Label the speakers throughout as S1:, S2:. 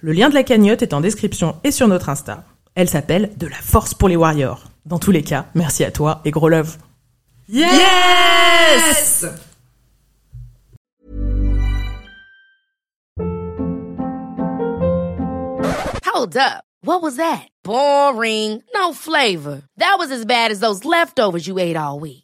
S1: Le lien de la cagnotte est en description et sur notre Insta. Elle s'appelle De la force pour les warriors. Dans tous les cas, merci à toi et gros love. Yes!
S2: Hold up. What was that? Boring. No flavor. That was as bad as those leftovers you ate all week.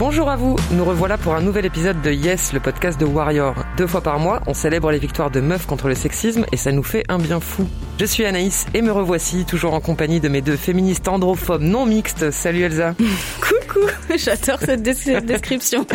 S3: Bonjour à vous, nous revoilà pour un nouvel épisode de Yes, le podcast de Warrior. Deux fois par mois, on célèbre les victoires de meufs contre le sexisme et ça nous fait un bien fou. Je suis Anaïs et me revoici toujours en compagnie de mes deux féministes androphobes non mixtes. Salut Elsa.
S4: Coucou, j'adore cette des- description.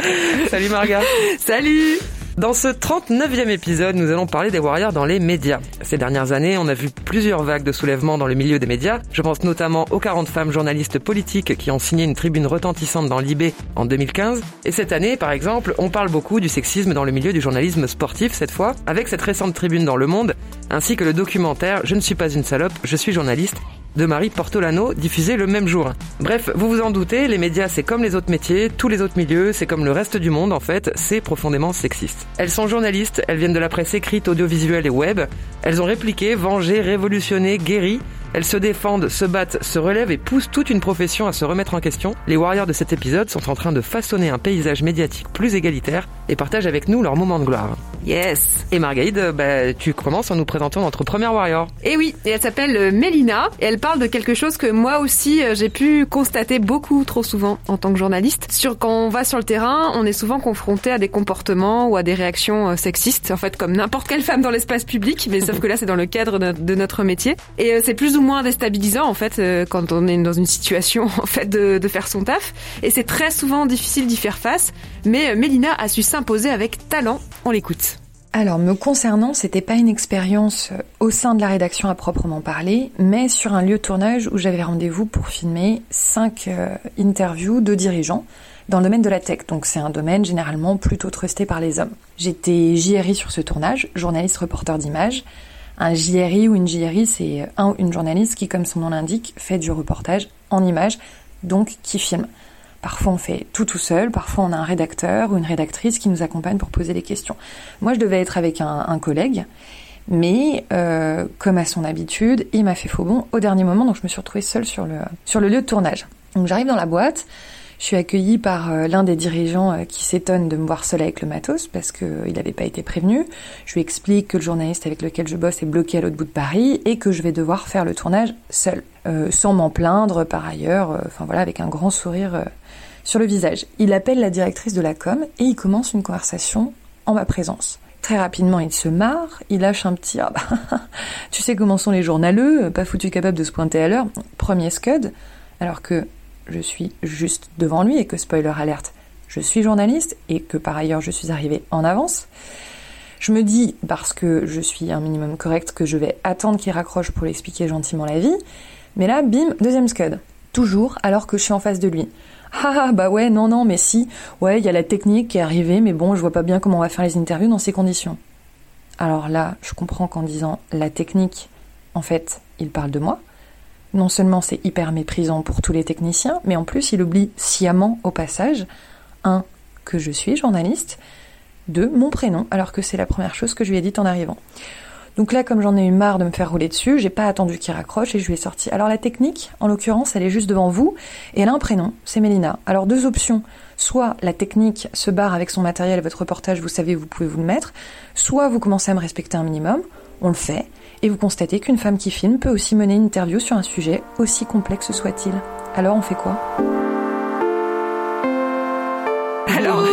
S3: Salut Marga.
S4: Salut
S3: Dans ce 39e épisode, nous allons parler des warriors dans les médias. Ces dernières années, on a vu plusieurs vagues de soulèvement dans le milieu des médias. Je pense notamment aux 40 femmes journalistes politiques qui ont signé une tribune retentissante dans l'IB en 2015. Et cette année, par exemple, on parle beaucoup du sexisme dans le milieu du journalisme sportif cette fois, avec cette récente tribune dans Le Monde, ainsi que le documentaire Je ne suis pas une salope, je suis journaliste de Marie Portolano, diffusé le même jour. Bref, vous vous en doutez, les médias c'est comme les autres métiers, tous les autres milieux, c'est comme le reste du monde en fait, c'est profondément sexiste. Elles sont journalistes, elles viennent de la presse écrite, audiovisuelle et web, elles ont répliqué, vengé, révolutionné, guéri, elles se défendent, se battent, se relèvent et poussent toute une profession à se remettre en question. Les warriors de cet épisode sont en train de façonner un paysage médiatique plus égalitaire et partagent avec nous leurs moments de gloire.
S4: Yes
S3: Et Margaïde, euh, bah, tu commences en nous présentant notre première warrior.
S4: Et oui, et elle s'appelle euh, Mélina, et elle parle de quelque chose que moi aussi euh, j'ai pu constater beaucoup trop souvent en tant que journaliste. Sur quand on va sur le terrain, on est souvent confronté à des comportements ou à des réactions euh, sexistes, en fait comme n'importe quelle femme dans l'espace public, mais sauf que là c'est dans le cadre de, notre métier. Et euh, c'est plus ou moins déstabilisant en fait quand on est dans une situation en fait de, de faire son taf. Et c'est très souvent difficile d'y faire face, mais Mélina a su s'imposer avec talent. On l'écoute.
S5: Alors, me concernant, c'était pas une expérience euh, au sein de la rédaction à proprement parler, mais sur un lieu de tournage où j'avais rendez-vous pour filmer cinq euh, interviews de dirigeants dans le domaine de la tech. Donc, c'est un domaine généralement plutôt trusté par les hommes. J'étais JRI sur ce tournage, journaliste reporter d'image. Un JRI ou une JRI, c'est un ou une journaliste qui, comme son nom l'indique, fait du reportage en images, donc qui filme. Parfois on fait tout tout seul, parfois on a un rédacteur ou une rédactrice qui nous accompagne pour poser des questions. Moi je devais être avec un, collègue, mais euh, comme à son habitude, il m'a fait faux bon au dernier moment, donc je me suis retrouvée seule sur le, sur le lieu de tournage. Donc j'arrive dans la boîte, je suis accueillie par euh, l'un des dirigeants euh, qui s'étonne de me voir seule avec le matos parce qu'il n'avait pas été prévenu. Je lui explique que le journaliste avec lequel je bosse est bloqué à l'autre bout de Paris et que je vais devoir faire le tournage seule, sans m'en plaindre par ailleurs, enfin voilà, avec un grand sourire sur le visage. Il appelle la directrice de la com et il commence une conversation en ma présence. Très rapidement, il se marre, il lâche un petit ah bah, tu sais comment sont les journaleux, pas foutu capable de se pointer à l'heure. Premier scud, alors que je suis juste devant lui et que spoiler alerte, je suis journaliste et que par ailleurs je suis arrivée en avance. Je me dis, parce que je suis un minimum correct, que je vais attendre qu'il raccroche pour lui expliquer gentiment la vie. Mais là, bim, deuxième scud. Toujours alors que je suis en face de lui. Ah bah ouais, non, non, mais si. Ouais, il y a la technique qui est arrivée, mais bon, je vois pas bien comment on va faire les interviews dans ces conditions. Alors là, je comprends qu'en disant la technique, en fait, il parle de moi. Non seulement c'est hyper méprisant pour tous les techniciens, mais en plus il oublie sciemment au passage, un, que je suis journaliste, deux, mon prénom, alors que c'est la première chose que je lui ai dite en arrivant. Donc là, comme j'en ai eu marre de me faire rouler dessus, j'ai pas attendu qu'il raccroche et je lui ai sorti. Alors la technique, en l'occurrence, elle est juste devant vous et elle a un prénom, c'est Mélina. Alors deux options. Soit la technique se barre avec son matériel, votre reportage, vous savez, vous pouvez vous le mettre. Soit vous commencez à me respecter un minimum, on le fait, et vous constatez qu'une femme qui filme peut aussi mener une interview sur un sujet, aussi complexe soit-il. Alors on fait quoi?
S4: Alors,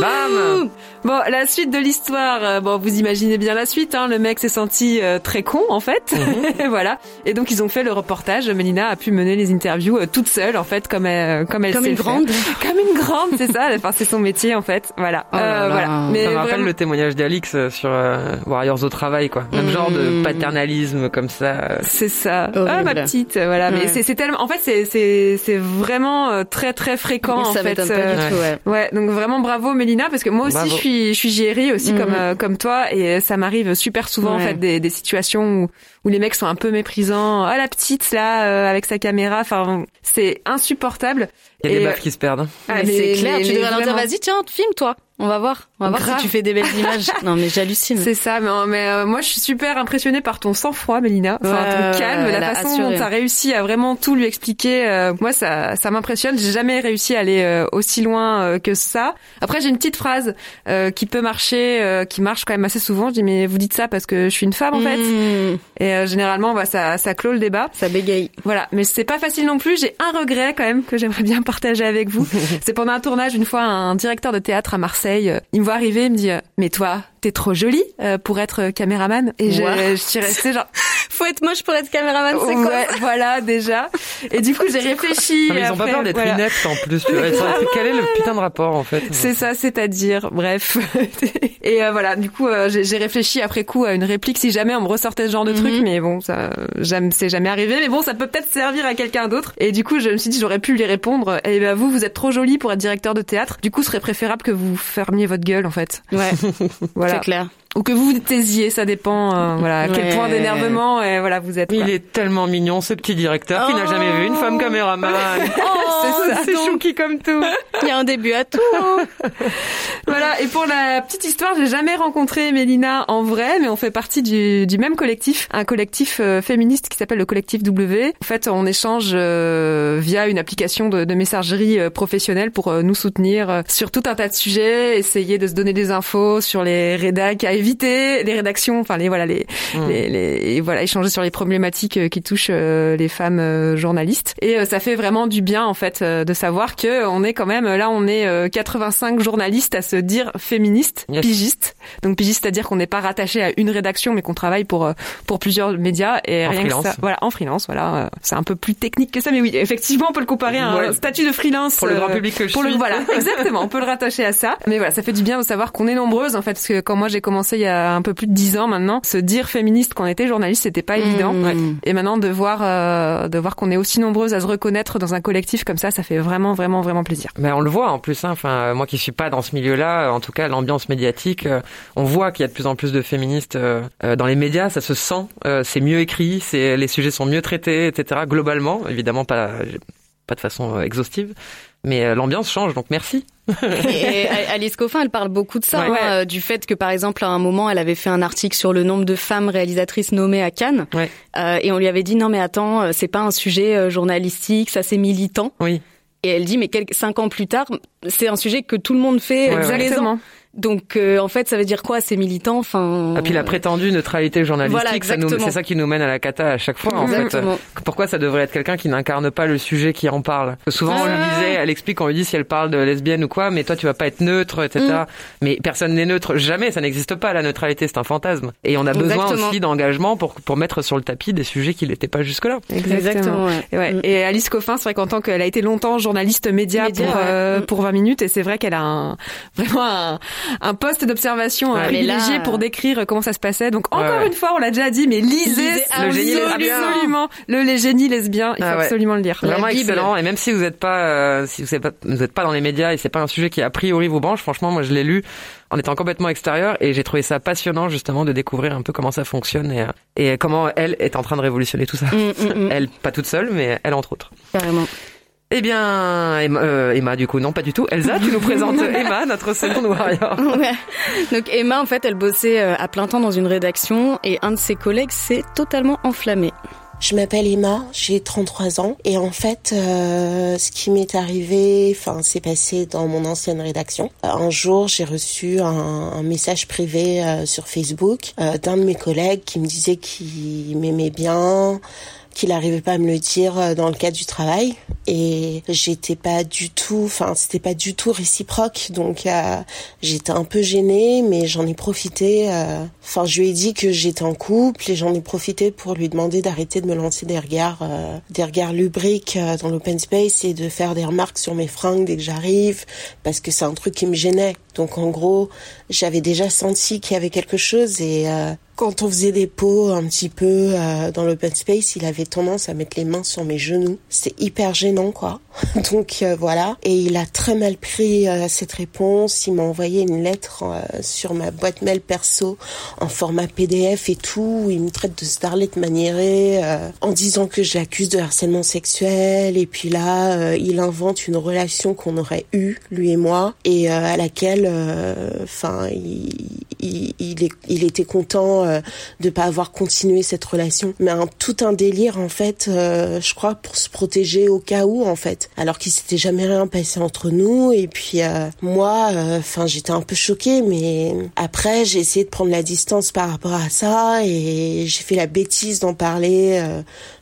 S4: bam Bon, la suite de l'histoire, euh, bon, vous imaginez bien la suite. Hein, le mec s'est senti euh, très con en fait,
S3: Mhm.
S4: voilà. Et donc ils ont fait le reportage. Mélina a pu mener les interviews euh, toute seule en fait, comme elle, comme elle
S6: Comme
S4: sait
S6: une grande.
S4: faire. comme une grande, c'est ça. Enfin, c'est son métier en fait, voilà.
S6: Oh là
S4: Euh,
S6: là.
S4: voilà. Mais
S3: ça me rappelle
S4: vraiment-
S3: le témoignage d'Alix euh, sur euh, Warriors au travail, quoi. Même genre de
S6: Mm.
S3: paternalisme comme ça. euh.
S4: C'est ça.
S6: Horrible.
S4: Ah ma petite, voilà. Mais
S6: Ouais.
S4: c'est c'est tellement. En fait, c'est c'est c'est vraiment euh, très très fréquent
S6: ça
S4: en fait.
S6: pas
S4: euh,
S6: du tout, ouais.
S4: Ouais, donc vraiment bravo Mélina parce que moi aussi
S3: Bravo.
S4: je suis je suis JRI aussi
S6: Mhm.
S4: comme euh, comme toi et ça m'arrive super souvent en fait des, des situations où où les mecs sont un peu méprisants. Ah la petite là euh, avec sa caméra, enfin c'est insupportable.
S3: Il y a
S4: Et,
S3: des meufs qui se perdent.
S4: ah,
S6: mais
S4: mais-
S6: c'est clair,
S4: mais-
S6: tu devrais leur dire, vas-y, tiens, filme-toi. On va voir. On va voir
S4: Grave.
S6: si tu fais des belles images. non, mais j'hallucine.
S4: C'est ça, mais, mais euh, moi je suis super impressionnée par ton sang-froid, Mélina. Enfin,
S6: Ouais,
S4: ton calme,
S6: ouais,
S4: la façon
S6: assuré.
S4: dont t'as réussi à vraiment tout lui expliquer. euh, moi, ça, ça m'impressionne. J'ai jamais réussi à aller euh, aussi loin euh, que ça. Après, j'ai une petite phrase euh, qui peut marcher, euh, qui marche quand même assez souvent. Je dis mais vous dites ça parce que je suis une femme en fait.
S6: Mmh,
S4: Et euh, généralement, bah, ça, ça clôt le débat.
S6: ça bégaye.
S4: Voilà, mais c'est pas facile non plus. J'ai un regret quand même que j'aimerais bien partager avec vous. c'est pendant un tournage une fois, un directeur de théâtre à Marseille, il me voit arriver, me dit euh, "Mais toi, t'es trop jolie euh, pour être euh, caméraman." Et je,
S6: Wow.
S4: je suis restée genre
S6: Faut être moche pour être caméraman, c'est quoi
S4: ouais, voilà déjà. Et du coup, j'ai réfléchi.
S3: Ah, mais ils ont pas peur d'être
S4: voilà.
S3: ineptes en plus. Sont- Quel est le putain de rapport en fait
S4: C'est ça, c'est-à-dire, bref. et euh, voilà, du coup, euh, j'ai réfléchi après coup à une réplique si jamais on me ressortait ce genre de truc,
S6: Mhm.
S4: mais bon, ça, jamais, c'est jamais arrivé. Mais bon, ça peut peut-être servir à quelqu'un d'autre. Et du coup, je me suis dit, j'aurais pu lui répondre. Eh ben vous, vous êtes trop jolie pour être directeur de théâtre. Du coup, ce serait préférable que vous fermiez votre gueule, en fait.
S6: Ouais,
S4: Voilà.
S6: C'est clair.
S4: Ou que vous vous taisiez, ça dépend. euh, voilà, à quel point d'énervement, et voilà, vous êtes.
S3: Il est tellement mignon, ce petit directeur, qui n'a jamais vu une femme caméraman.
S6: Oh,
S3: c'est c'est chouki comme tout.
S6: Il y a un début à tout.
S4: Voilà, et pour la petite histoire, j'ai jamais rencontré Mélina en vrai, mais on fait partie du, du même collectif, un collectif euh, féministe qui s'appelle le collectif W. En fait, on échange euh, via une application de, de messagerie euh, professionnelle pour euh, nous soutenir euh, sur tout un tas de sujets, essayer de se donner des infos sur les rédacs éviter, les rédactions, enfin les voilà les,
S3: Mmh.
S4: les, les- et voilà échanger sur les problématiques euh, qui touchent euh, les femmes euh, journalistes. Et ça fait vraiment du bien en fait de savoir que on est quand même là, on est euh, 85 journalistes à se dire féministes,
S3: Yes.
S4: pigistes. Donc pigiste, c'est-à-dire qu'on n'est pas rattaché à une rédaction, mais qu'on travaille pour pour plusieurs médias et
S3: En
S4: rien
S3: freelance.
S4: que ça. Voilà, en freelance. Voilà, c'est un peu plus technique que ça, mais oui, effectivement, on peut le comparer à un statut de freelance
S3: Pour le grand public que je
S4: pour le
S3: suis.
S4: voilà, exactement. On peut le rattacher à ça. Mais voilà, ça fait du bien de savoir qu'on est nombreuses en fait, parce que quand moi j'ai commencé il y a un peu plus de dix ans maintenant, se dire féministe quand on était journaliste, c'était pas évident.
S6: Mmh.
S4: Ouais. Et maintenant de voir euh, de voir qu'on est aussi nombreuses à se reconnaître dans un collectif comme ça, ça fait vraiment vraiment vraiment plaisir.
S3: Mais on le voit en plus. hein. Enfin, moi qui suis pas dans ce milieu-là, euh, en tout cas l'ambiance médiatique, euh, on voit qu'il y a de plus en plus de féministes euh, dans les médias. Ça se sent. euh, c'est mieux écrit. C'est les sujets sont mieux traités, etc. Globalement, évidemment pas pas de façon exhaustive, mais euh, l'ambiance change. Donc merci.
S6: Et Alice Coffin, elle parle beaucoup de ça,
S3: Ouais.
S6: hein, euh, du fait que par exemple à un moment, elle avait fait un article sur le nombre de femmes réalisatrices nommées à Cannes,
S3: Ouais.
S6: Euh, et on lui avait dit non mais attends, euh, c'est pas un sujet journalistique, ça c'est militant.
S3: Oui.
S6: Et elle dit mais quelques cinq ans plus tard, c'est un sujet que tout le monde fait tous les ans. Donc euh, en fait, ça veut dire quoi C'est militant. Enfin.
S3: Et Ah, puis la prétendue neutralité journalistique,
S6: Voilà,
S3: c'est ça qui nous mène à la cata à chaque fois. En fait,
S6: Exactement.
S3: pourquoi ça devrait être quelqu'un qui n'incarne pas le sujet qui en parle? Souvent, on lui
S6: ouais,
S3: disait, elle explique, on lui dit si elle parle de lesbienne ou quoi, mais toi, tu vas pas être neutre, etc.
S6: Mm.
S3: Mais personne n'est neutre, jamais. Ça n'existe pas. La neutralité, c'est un fantasme. Et on a besoin
S6: Exactement.
S3: aussi d'engagement pour pour mettre sur le tapis des sujets qui n'étaient pas jusque là.
S6: Exactement. ouais.
S4: Et, ouais.
S6: Mm.
S4: et Alice Coffin, c'est vrai qu'en tant qu'elle a été longtemps journaliste média,
S6: Média,
S4: pour,
S6: ouais.
S4: euh,
S6: Mm.
S4: pour 20 minutes, et c'est vrai qu'elle a un, vraiment un, un poste d'observation euh,
S3: Ouais.
S6: Mais là,
S4: privilégié
S6: euh,
S4: pour décrire comment ça se passait. Donc encore
S3: Ouais.
S4: une fois, on l'a déjà dit, mais lisez,
S3: Le génie lesbien.
S4: absolument le les génies lesbiens. Il faut
S3: Ah ouais.
S4: absolument le lire.
S3: Vraiment excellent. Et même si vous n'êtes pas, euh, si vous êtes pas, vous êtes pas dans les médias et c'est pas un sujet qui a priori vous branche, franchement, moi je l'ai lu en étant complètement extérieur et j'ai trouvé ça passionnant justement de découvrir un peu comment ça fonctionne et, euh, et comment elle est en train de révolutionner tout ça.
S6: Mm, mm, mm.
S3: Elle, pas toute seule, mais elle entre autres.
S6: Carrément.
S3: Eh bien, Emma, euh, Emma, du coup, non, pas du tout. Elsa, tu nous présentes Emma, notre seconde warrior.
S6: Ouais. Donc Emma, en fait, elle bossait euh, à plein temps dans une rédaction et un de ses collègues s'est totalement enflammé.
S7: Je m'appelle Emma, j'ai 33 ans et en fait, euh, ce qui m'est arrivé, enfin, s'est passé dans mon ancienne rédaction. Un jour, j'ai reçu un, un, message privé euh, sur Facebook euh, d'un de mes collègues qui me disait qu'il m'aimait bien qu'il n'arrivait pas à me le dire euh, dans le cadre du travail. Et j'étais pas du tout enfin c'était pas du tout réciproque. Donc euh, j'étais un peu gênée mais j'en ai profité euh, enfin je lui ai dit que j'étais en couple et j'en ai profité pour lui demander d'arrêter de me lancer des regards euh, des regards lubriques euh, dans l'open space et de faire des remarques sur mes fringues dès que j'arrive parce que c'est un truc qui me gênait donc en gros j'avais déjà senti qu'il y avait quelque chose et euh, quand on faisait des pots un petit peu euh, dans l'open space, il avait tendance à mettre les mains sur mes genoux. C'était hyper gênant, quoi. Donc euh, voilà. Et il a très mal pris euh, cette réponse. Il m'a envoyé une lettre euh, sur ma boîte mail perso en format PDF et tout. Il me traite de starlet maniéré euh, en disant que je l'accuse de harcèlement sexuel. Et puis là, euh, il invente une relation qu'on aurait eue, lui et moi, et à laquelle, enfin, il, il, il, il était content euh, de pas avoir continué cette relation. Mais un, tout un délire en fait, euh, je crois pour se protéger au cas où en fait. Alors qu'il s'était jamais rien passé entre nous. Et puis euh, moi, enfin j'étais un peu choquée, mais après j'ai essayé de prendre la distance par rapport à ça et j'ai fait la bêtise d'en parler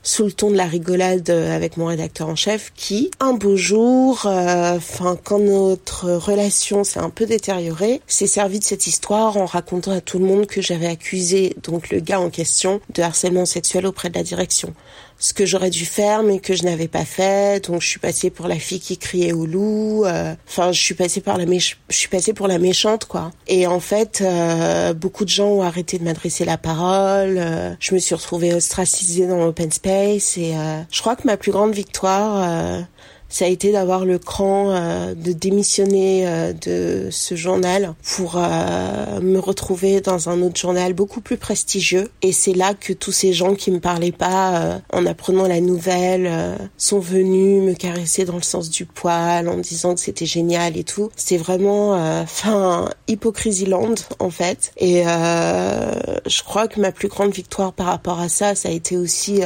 S7: sous le ton de la rigolade avec mon rédacteur en chef qui, un beau jour, enfin quand notre relation s'est un peu détériorée, s'est servi de cette histoire en racontant à tout le monde que j'avais accusé donc le gars en question de harcèlement sexuel auprès de la direction. Ce que j'aurais dû faire mais que je n'avais pas fait, donc je suis passée pour la fille qui criait au loup. Enfin, euh, je suis passée par la je suis passée pour la méchante quoi. Et en fait, euh, beaucoup de gens ont arrêté de m'adresser la parole. Euh, je me suis retrouvée ostracisée dans l'open space et je crois que ma plus grande victoire ça a été d'avoir le cran euh, de démissionner euh, de ce journal pour euh, me retrouver dans un autre journal beaucoup plus prestigieux. Et c'est là que tous ces gens qui me parlaient pas en apprenant la nouvelle sont venus me caresser dans le sens du poil en disant que c'était génial et tout. C'est vraiment, enfin, hypocrisie land en fait. Et je crois que ma plus grande victoire par rapport à ça, ça a été aussi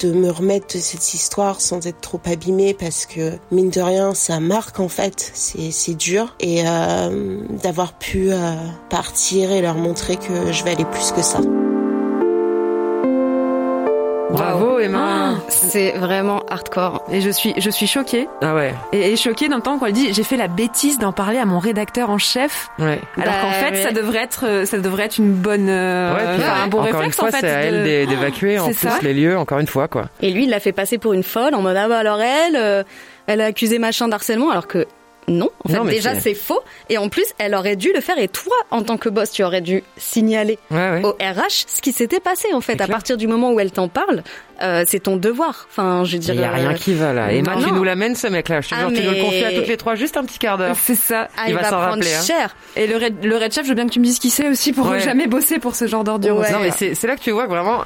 S7: de me remettre de cette histoire sans être trop abîmée parce que mine de rien, ça marque en fait. C'est dur et euh, d'avoir pu euh, partir et leur montrer que je vais aller plus que ça.
S3: Bravo Emma.
S6: Ah, c'est vraiment hardcore.
S4: Et je suis, je suis choquée.
S3: Ah ouais.
S4: Et, et choquée dans le temps elle dit j'ai fait la bêtise d'en parler à mon rédacteur en chef.
S3: Ouais.
S4: Alors
S6: Bah,
S4: qu'en fait
S6: ouais.
S4: ça devrait être, ça devrait être une bonne, euh,
S3: Ouais, puis,
S4: un bon
S3: encore
S4: réflexe
S3: une fois,
S4: en fait.
S3: c'est à elle
S4: de-
S3: d'évacuer en plus
S4: ça.
S3: les lieux, encore une fois quoi.
S6: Et lui, il l'a fait passer pour une folle en mode ah bah alors elle, euh, elle a accusé machin d'harcèlement alors que non. En fait,
S3: Non, mais
S6: déjà
S3: c'est-
S6: c'est faux. Et en plus, elle aurait dû le faire. Et toi, en tant que boss, tu aurais dû signaler
S3: Ouais, ouais.
S6: au RH ce qui s'était passé en fait.
S3: C'est
S6: À
S3: clair.
S6: partir du moment où elle t'en parle, euh, c'est ton devoir. Enfin, je veux dire.
S3: Il y a rien
S6: euh,
S3: qui va là. Emma,
S6: non.
S3: tu nous l'amènes ce mec-là. Je te
S6: Ah,
S3: jure, tu nous le
S6: mais-
S3: confies à toutes les trois, juste un petit quart d'heure.
S4: C'est ça.
S6: Ah,
S3: Il
S6: il,
S3: va
S6: va,
S3: s'en
S6: prendre
S3: rappeler, hein.
S6: cher.
S4: Et le red, le red chef, je veux bien que tu me dises qui c'est aussi pour
S3: Ouais.
S4: jamais bosser pour ce genre d'ordure.
S6: Ouais.
S3: Non mais c'est c'est là que tu vois que vraiment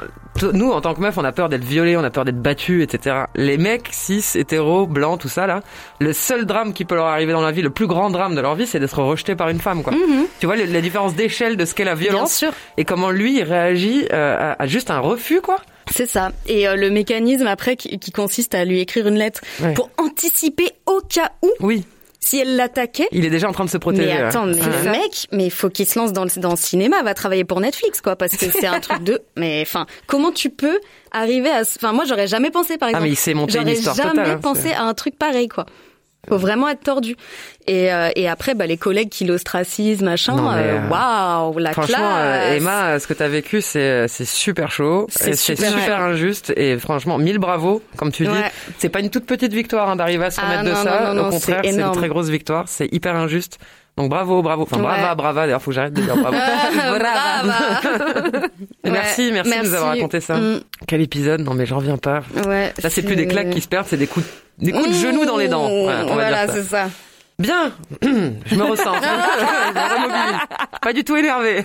S3: nous en tant que meufs on a peur d'être violés, on a peur d'être battus, etc. Les mecs cis, hétéros, blancs, tout ça là, le seul drame qui peut leur arriver dans la vie, le plus grand drame de leur vie, c'est d'être rejeté par une femme quoi. Tu vois la différence d'échelle de ce qu'est la.
S6: Bien
S3: violence
S6: sûr.
S3: et comment lui il réagit euh, à, à juste un refus quoi.
S6: C'est ça. Et euh, le mécanisme après qui, qui consiste à lui écrire une lettre
S3: Ouais.
S6: pour anticiper au cas où
S3: Oui,
S6: si elle l'attaquait.
S3: il est déjà en train de se protéger.
S6: Mais attends, mais le mec, mais il faut qu'il se lance dans le, dans le cinéma, va travailler pour Netflix, quoi, parce que c'est un truc de. Mais enfin, comment tu peux arriver à. ce- Enfin, moi, j'aurais jamais pensé, par
S3: Ah
S6: exemple.
S3: mais il s'est monté une
S6: J'aurais
S3: histoire
S6: jamais
S3: totale. hein,
S6: pensé
S3: c'est-
S6: à un truc pareil, quoi. Faut vraiment être tordu. Et, euh, et après, bah, les collègues qui l'ostracisent, machin, euh,
S3: euh,
S6: waouh, la
S3: Franchement, euh,
S6: classe.
S3: Emma, ce que t'as vécu, c'est super chaud,
S6: C'est super,
S3: super, injuste et franchement, mille bravo, comme tu dis.
S6: Ouais.
S3: C'est pas une toute petite victoire hein, d'arriver à se
S6: Ah,
S3: remettre de
S6: non,
S3: ça.
S6: non, non,
S3: Au contraire,
S6: c'est
S3: une très grosse victoire. C'est hyper injuste. Donc bravo, bravo. Enfin,
S6: Ouais.
S3: brava, brava. D'ailleurs, faut que j'arrête de dire bravo.
S6: Brava.
S3: Merci, merci, de nous avoir raconté ça.
S6: Mm,
S3: Quel épisode Non, mais j'en reviens pas.
S6: ouais.
S3: Là, c'est plus des claques qui se perdent, c'est des coups, des coups de genoux dans les dents. On va
S6: voilà, c'est ça.
S3: Bien, je me ressens. Pas du tout énervé.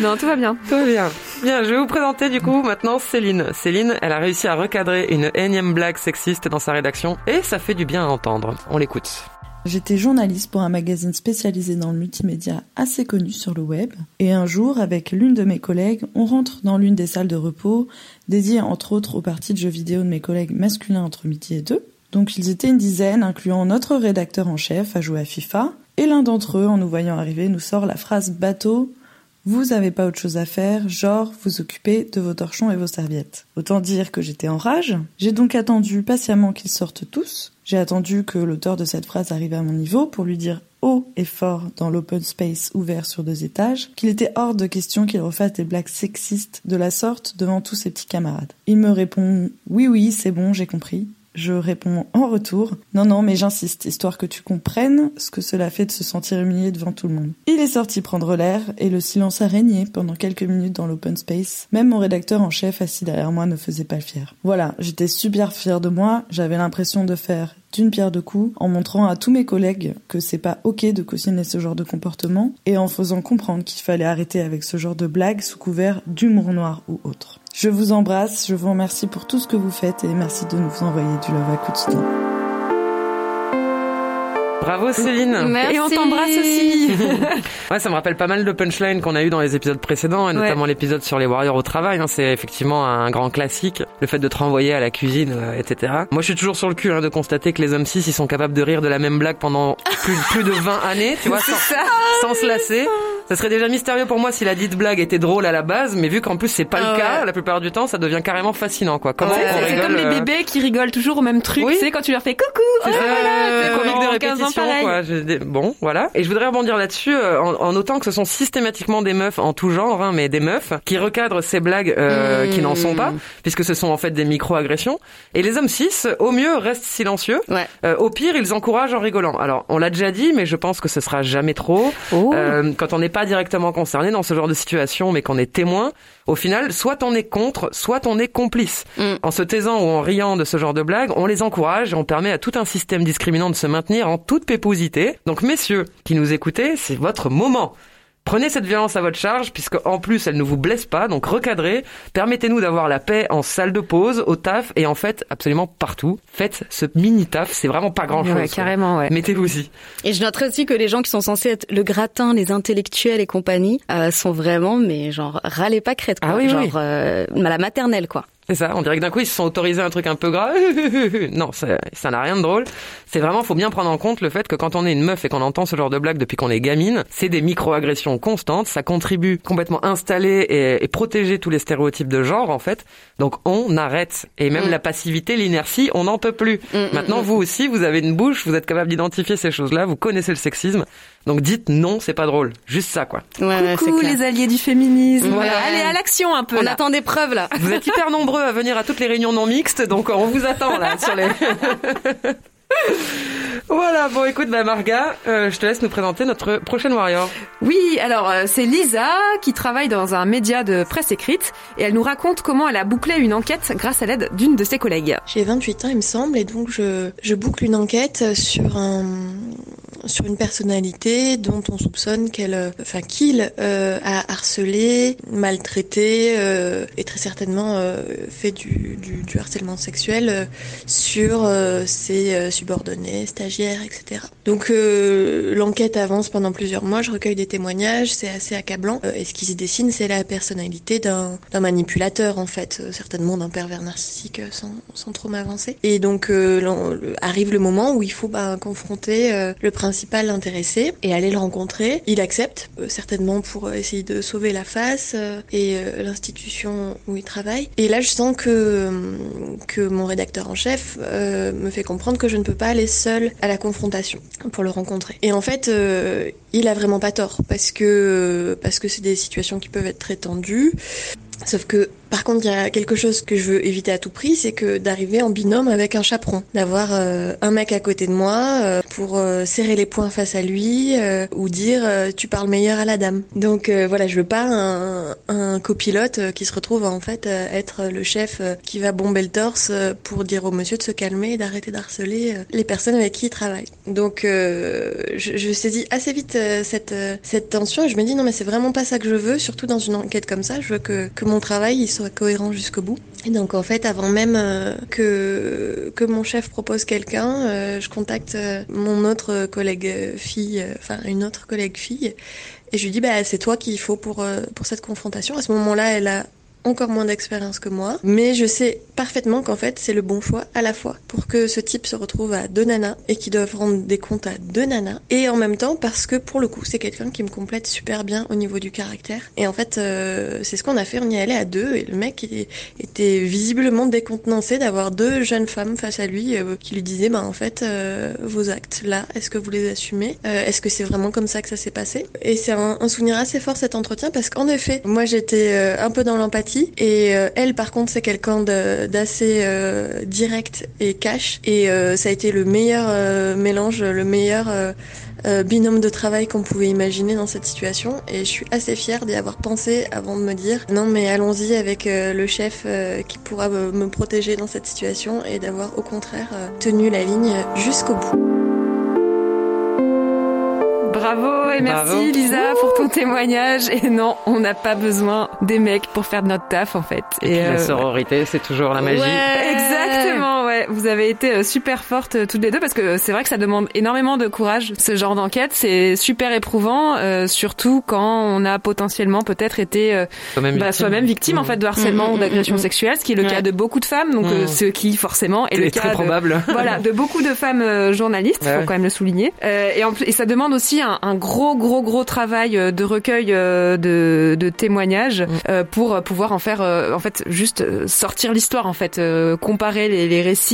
S4: Non, tout va bien.
S3: Tout va bien. Bien, je vais vous présenter du coup maintenant Céline. Céline, elle a réussi à recadrer une énième blague sexiste dans sa rédaction et ça fait du bien à entendre. On l'écoute.
S8: J'étais journaliste pour un magazine spécialisé dans le multimédia assez connu sur le web. Et un jour, avec l'une de mes collègues, on rentre dans l'une des salles de repos, dédiées entre autres aux parties de jeux vidéo de mes collègues masculins entre midi et deux. Donc ils étaient une dizaine, incluant notre rédacteur en chef, à jouer à FIFA. Et l'un d'entre eux, en nous voyant arriver, nous sort la phrase bateau vous avez pas autre chose à faire, genre vous occupez de vos torchons et vos serviettes. Autant dire que j'étais en rage. J'ai donc attendu patiemment qu'ils sortent tous. J'ai attendu que l'auteur de cette phrase arrive à mon niveau pour lui dire haut et fort dans l'open space ouvert sur deux étages qu'il était hors de question qu'il refasse des blagues sexistes de la sorte devant tous ses petits camarades. Il me répond oui oui c'est bon j'ai compris. Je réponds en retour Non, non, mais j'insiste, histoire que tu comprennes ce que cela fait de se sentir humilié devant tout le monde. Il est sorti prendre l'air et le silence a régné pendant quelques minutes dans l'open space. Même mon rédacteur en chef assis derrière moi ne faisait pas le fier. Voilà, j'étais super fier de moi, j'avais l'impression de faire pierre deux coups en montrant à tous mes collègues que c'est pas ok de cautionner ce genre de comportement et en faisant comprendre qu'il fallait arrêter avec ce genre de blagues sous couvert d'humour noir ou autre. Je vous embrasse, je vous remercie pour tout ce que vous faites et merci de nous envoyer du love à quotidien.
S3: Bravo Céline.
S4: Et on t'embrasse aussi.
S3: ouais, ça me rappelle pas mal de punchlines qu'on a eu dans les épisodes précédents, et notamment l'épisode sur les warriors au travail. Hein. c'est effectivement un grand classique, le fait de te renvoyer à la cuisine, euh, etc. Moi, je suis toujours sur le cul hein, de constater que les hommes cis, ils sont capables de rire de la même blague pendant plus, plus de 20 années, tu vois, sans, sans se lasser. Ça serait déjà mystérieux pour moi si la dite blague était drôle à la base, mais vu qu'en plus c'est pas le cas, la plupart du temps, ça devient carrément fascinant, quoi. Comment on
S4: c'est
S3: rigole,
S4: comme les
S3: euh,
S4: bébés qui rigolent toujours au même truc,
S3: Oui.
S4: tu sais, quand tu leur fais coucou, oh,
S3: C'est
S4: voilà, c'est
S3: comique de
S4: 15 ans
S3: répétition, quoi. Je- Bon, voilà. Et je voudrais rebondir là-dessus euh, en, en notant que ce sont systématiquement des meufs en tout genre, hein, mais des meufs qui recadrent ces blagues euh, qui n'en sont pas, puisque ce sont en fait des micro-agressions. Et les hommes cis, au mieux, restent silencieux.
S6: Ouais.
S3: Euh, au pire, ils encouragent en rigolant. Alors, on l'a déjà dit, mais je pense que ce sera jamais trop. Euh, quand on n'est pas directement concerné dans ce genre de situation, mais qu'on est témoin, au final, soit on est contre, soit on est complice.
S6: Mm.
S3: En se taisant ou en riant de ce genre de blagues, on les encourage et on permet à tout un système discriminant de se maintenir en toute pépouosité. Donc, messieurs qui nous écoutez, c'est votre moment. Prenez cette violence à votre charge, puisque en plus elle ne vous blesse pas, donc recadrez. Permettez-nous d'avoir la paix en salle de pause, au taf et en fait absolument partout. Faites ce mini taf, c'est vraiment pas grand chose.
S4: Ouais, carrément, ouais.
S3: Mettez-vous-y.
S6: Et je noterai aussi que les gens qui sont censés être le gratin, les intellectuels et compagnie, euh, sont vraiment, mais genre, râlez pas crête, quoi.
S3: Ah oui,
S6: genre,
S3: oui.
S6: euh, la maternelle, quoi.
S3: C'est ça, on dirait que d'un coup ils se sont autorisés un truc un peu grave. non, ça ça n'a rien de drôle. C'est vraiment, faut bien prendre en compte le fait que quand on est une meuf et qu'on entend ce genre de blague depuis qu'on est gamine, c'est des micro-agressions constantes, ça contribue complètement à installer et, et protéger tous les stéréotypes de genre en fait. Donc on arrête. Et même
S6: Mm.
S3: la passivité, l'inertie, on n'en peut plus. Maintenant vous aussi, vous avez une bouche, vous êtes capable d'identifier ces choses-là, vous connaissez le sexisme. Donc dites non, c'est pas drôle. Juste ça quoi.
S6: Ouais,
S4: Coucou
S6: clair.
S4: les alliés du féminisme.
S6: Ouais.
S4: Allez, à l'action un peu.
S6: On
S4: là.
S6: attend des preuves, là.
S3: Vous êtes hyper nombreux à venir à toutes les réunions non mixtes, donc on vous attend là sur les. voilà, bon écoute, bah Marga, euh, je te laisse nous présenter notre prochaine warrior.
S4: Oui, alors euh, c'est Lisa qui travaille dans un média de presse écrite et elle nous raconte comment elle a bouclé une enquête grâce à l'aide d'une de ses collègues.
S9: J'ai 28 ans, il me semble, et donc je, je boucle une enquête sur un sur une personnalité dont on soupçonne qu'elle, euh, enfin qu'il euh, a harcelé, maltraité euh, et très certainement euh, fait du, du, du harcèlement sexuel euh, sur euh, ses euh, subordonnés, stagiaires, etc. Donc euh, l'enquête avance pendant plusieurs mois, je recueille des témoignages, c'est assez accablant. Euh, et ce qui se dessine, c'est la personnalité d'un manipulateur en fait, euh, certainement d'un pervers narcissique sans, trop m'avancer. Et donc arrive le moment où il faut bah, confronter le principal intéressé et aller le rencontrer. Il accepte, certainement pour essayer de sauver la face et l'institution où il travaille. Et là, je sens que que mon rédacteur en chef me fait comprendre que je ne peux pas aller seule à la confrontation pour le rencontrer. Et en fait, euh, il a vraiment pas tort parce que parce que c'est des situations qui peuvent être très tendues. Sauf que, par contre, il y a quelque chose que je veux éviter à tout prix, c'est que d'arriver en binôme avec un chaperon, d'avoir euh, un mec à côté de moi, euh, pour serrer les poings face à lui ou dire tu parles meilleur à la dame. Donc voilà, je veux pas un, un copilote qui se retrouve en fait être le chef qui va bomber le torse pour dire au monsieur de se calmer et d'arrêter d'harceler les personnes avec qui il travaille. Donc je, je saisis assez vite cette cette tension et je me dis non mais c'est vraiment pas ça que je veux, surtout dans une enquête comme ça. Je veux que mon travail il soit cohérent jusqu'au bout. Et donc en fait, avant même euh, que mon chef propose quelqu'un, euh, je contacte euh, mon autre collègue fille, enfin une autre collègue fille, et je lui dis bah c'est toi qu'il faut pour pour cette confrontation. À ce moment-là, elle a encore moins d'expérience que moi, mais je sais parfaitement qu'en fait c'est le bon choix à la fois pour que ce type se retrouve à deux nanas et qui doivent rendre des comptes à deux nanas, et en même temps parce que pour le coup c'est quelqu'un qui me complète super bien au niveau du caractère. Et en fait euh, c'est ce qu'on a fait, on y allait à deux et le mec était visiblement décontenancé d'avoir deux jeunes femmes face à lui euh, qui lui disaient bah en fait euh, vos actes là, est-ce que vous les assumez? Est-ce que c'est vraiment comme ça que ça s'est passé? Et c'est un, un, souvenir assez fort cet entretien parce qu'en effet moi j'étais un peu dans l'empathie et euh, elle, par contre, c'est quelqu'un d'assez euh, direct et cash. Et euh, ça a été le meilleur mélange, le meilleur binôme de travail qu'on pouvait imaginer dans cette situation. Et je suis assez fière d'y avoir pensé avant de me dire non, mais allons-y avec le chef qui pourra me protéger dans cette situation et d'avoir au contraire tenu la ligne jusqu'au bout.
S4: Bravo et merci Lisa pour ton témoignage. Et non, on n'a pas besoin des mecs pour faire notre taf en fait.
S3: Et, la euh, sororité, c'est toujours la magie.
S4: Exactement, ouais. Vous avez été euh, super fortes euh, toutes les deux parce que c'est vrai que ça demande énormément de courage. Ce genre d'enquête, c'est super éprouvant, surtout quand on a potentiellement peut-être été soi-même bah, victime, victime en fait de harcèlement ou d'agression sexuelle, ce qui est le cas de beaucoup de femmes. Donc ce qui forcément est, le cas
S3: très probable.
S4: voilà, de beaucoup de femmes journalistes. Il faut quand même le souligner. et, en, et ça demande aussi un, un, gros, gros, gros travail euh, de recueil euh, de, de témoignages euh, pour pouvoir en faire, en fait, juste sortir l'histoire, en fait, comparer les, les récits,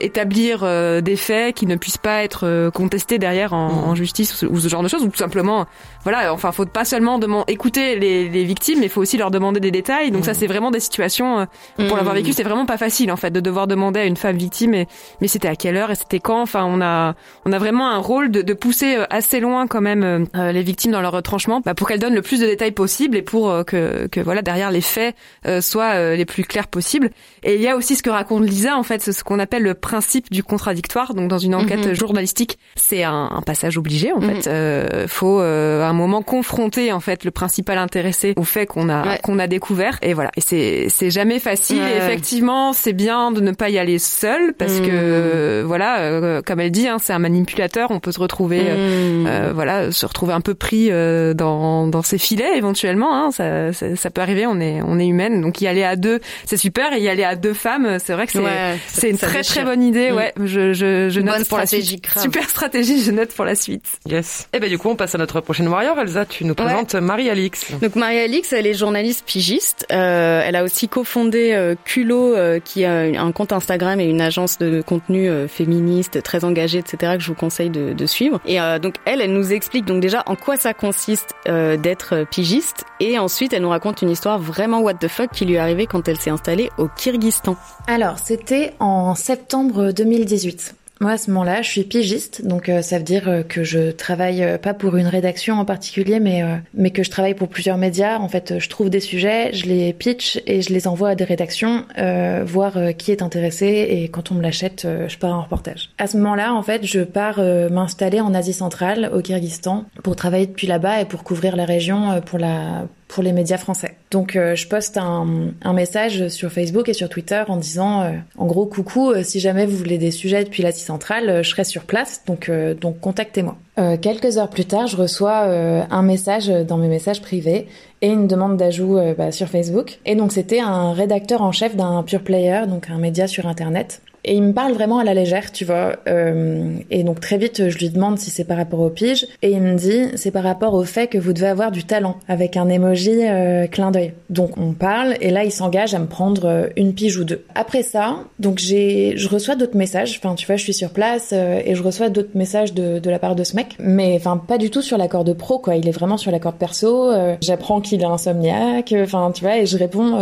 S4: établir des faits qui ne puissent pas être contestés derrière en, mm. en justice ou, ce genre de choses, ou tout simplement, voilà, enfin, faut pas seulement demander, écouter les, les victimes, mais faut aussi leur demander des détails. Donc ça, mm. c'est vraiment des situations, pour l'avoir vécu, c'est vraiment pas facile, en fait, de devoir demander à une femme victime, mais, mais c'était à quelle heure et c'était quand? Enfin, on a, on a vraiment un rôle de, de pousser assez loin quand même euh, euh, les victimes dans leur retranchement bah, pour qu'elles donnent le plus de détails possible et pour euh, que, que voilà derrière les faits soient les plus clairs possibles. Et il y a aussi ce que raconte Lisa en fait, ce qu'on appelle le principe du contradictoire. Donc dans une enquête mhm. journalistique, c'est un, un, passage obligé en fait. Euh, faut à un moment confronter en fait le principal intéressé au fait qu'on a qu'on a découvert. Et voilà. Et c'est c'est jamais facile. et effectivement, c'est bien de ne pas y aller seul parce que mhm. voilà, comme elle dit, hein, c'est un manipulateur. On peut se retrouver mhm. voilà se retrouver un peu pris euh, dans, dans ses filets éventuellement. Hein, ça, ça, ça, peut arriver, on est, on est humaine. Donc y aller à deux, c'est super. Et y aller à deux femmes, c'est vrai que c'est c'est une très très bonne idée. Mm. Ouais, je, je, je note pour la suite. Super stratégie, je note pour la suite.
S3: Yes. Et eh ben du coup, on passe à notre prochaine warrior. Elsa, tu nous présentes Marie-Alix.
S6: Donc Marie-Alix, elle est journaliste pigiste. Euh, elle a aussi cofondé euh, Culot, euh, qui a un compte Instagram et une agence de contenu euh, féministe très engagée, etc. que je vous conseille de, de suivre. Et donc elle, elle nous explique donc déjà en quoi ça consiste euh, d'être pigiste et ensuite elle nous raconte une histoire vraiment what the fuck qui lui est arrivée quand elle s'est installée au Kyrgyzstan.
S10: Alors c'était en septembre 2018. Moi, à ce moment-là, je suis pigiste, donc euh, ça veut dire euh, que je travaille euh, pas pour une rédaction en particulier, mais mais que je travaille pour plusieurs médias. En fait, je trouve des sujets, je les pitch et je les envoie à des rédactions, voir qui est intéressé et quand on me l'achète, je pars en reportage. À ce moment-là, en fait, je pars m'installer en Asie centrale, au Kyrgyzstan, pour travailler depuis là-bas et pour couvrir la région pour la pour les médias français. Donc euh, je poste un, message sur Facebook et sur Twitter en disant euh, en gros coucou euh, si jamais vous voulez des sujets depuis l'Asie centrale je serai sur place donc donc contactez-moi. quelques heures plus tard je reçois un message dans mes messages privés et une demande d'ajout bah, sur Facebook et donc c'était un rédacteur en chef d'un pure player donc un média sur internet et il me parle vraiment à la légère, tu vois. Euh, et donc très vite, je lui demande si c'est par rapport au pige. Et il me dit, c'est par rapport au fait que vous devez avoir du talent, avec un emoji euh, clin d'œil. Donc on parle, et là il s'engage à me prendre euh, une pige ou deux. Après ça, donc j'ai, je reçois d'autres messages. Enfin, tu vois, je suis sur place euh, et je reçois d'autres messages de, de la part de ce mec. Mais enfin, pas du tout sur la corde pro, quoi. Il est vraiment sur la corde perso. J'apprends qu'il est insomniaque. Enfin, tu vois, et je réponds,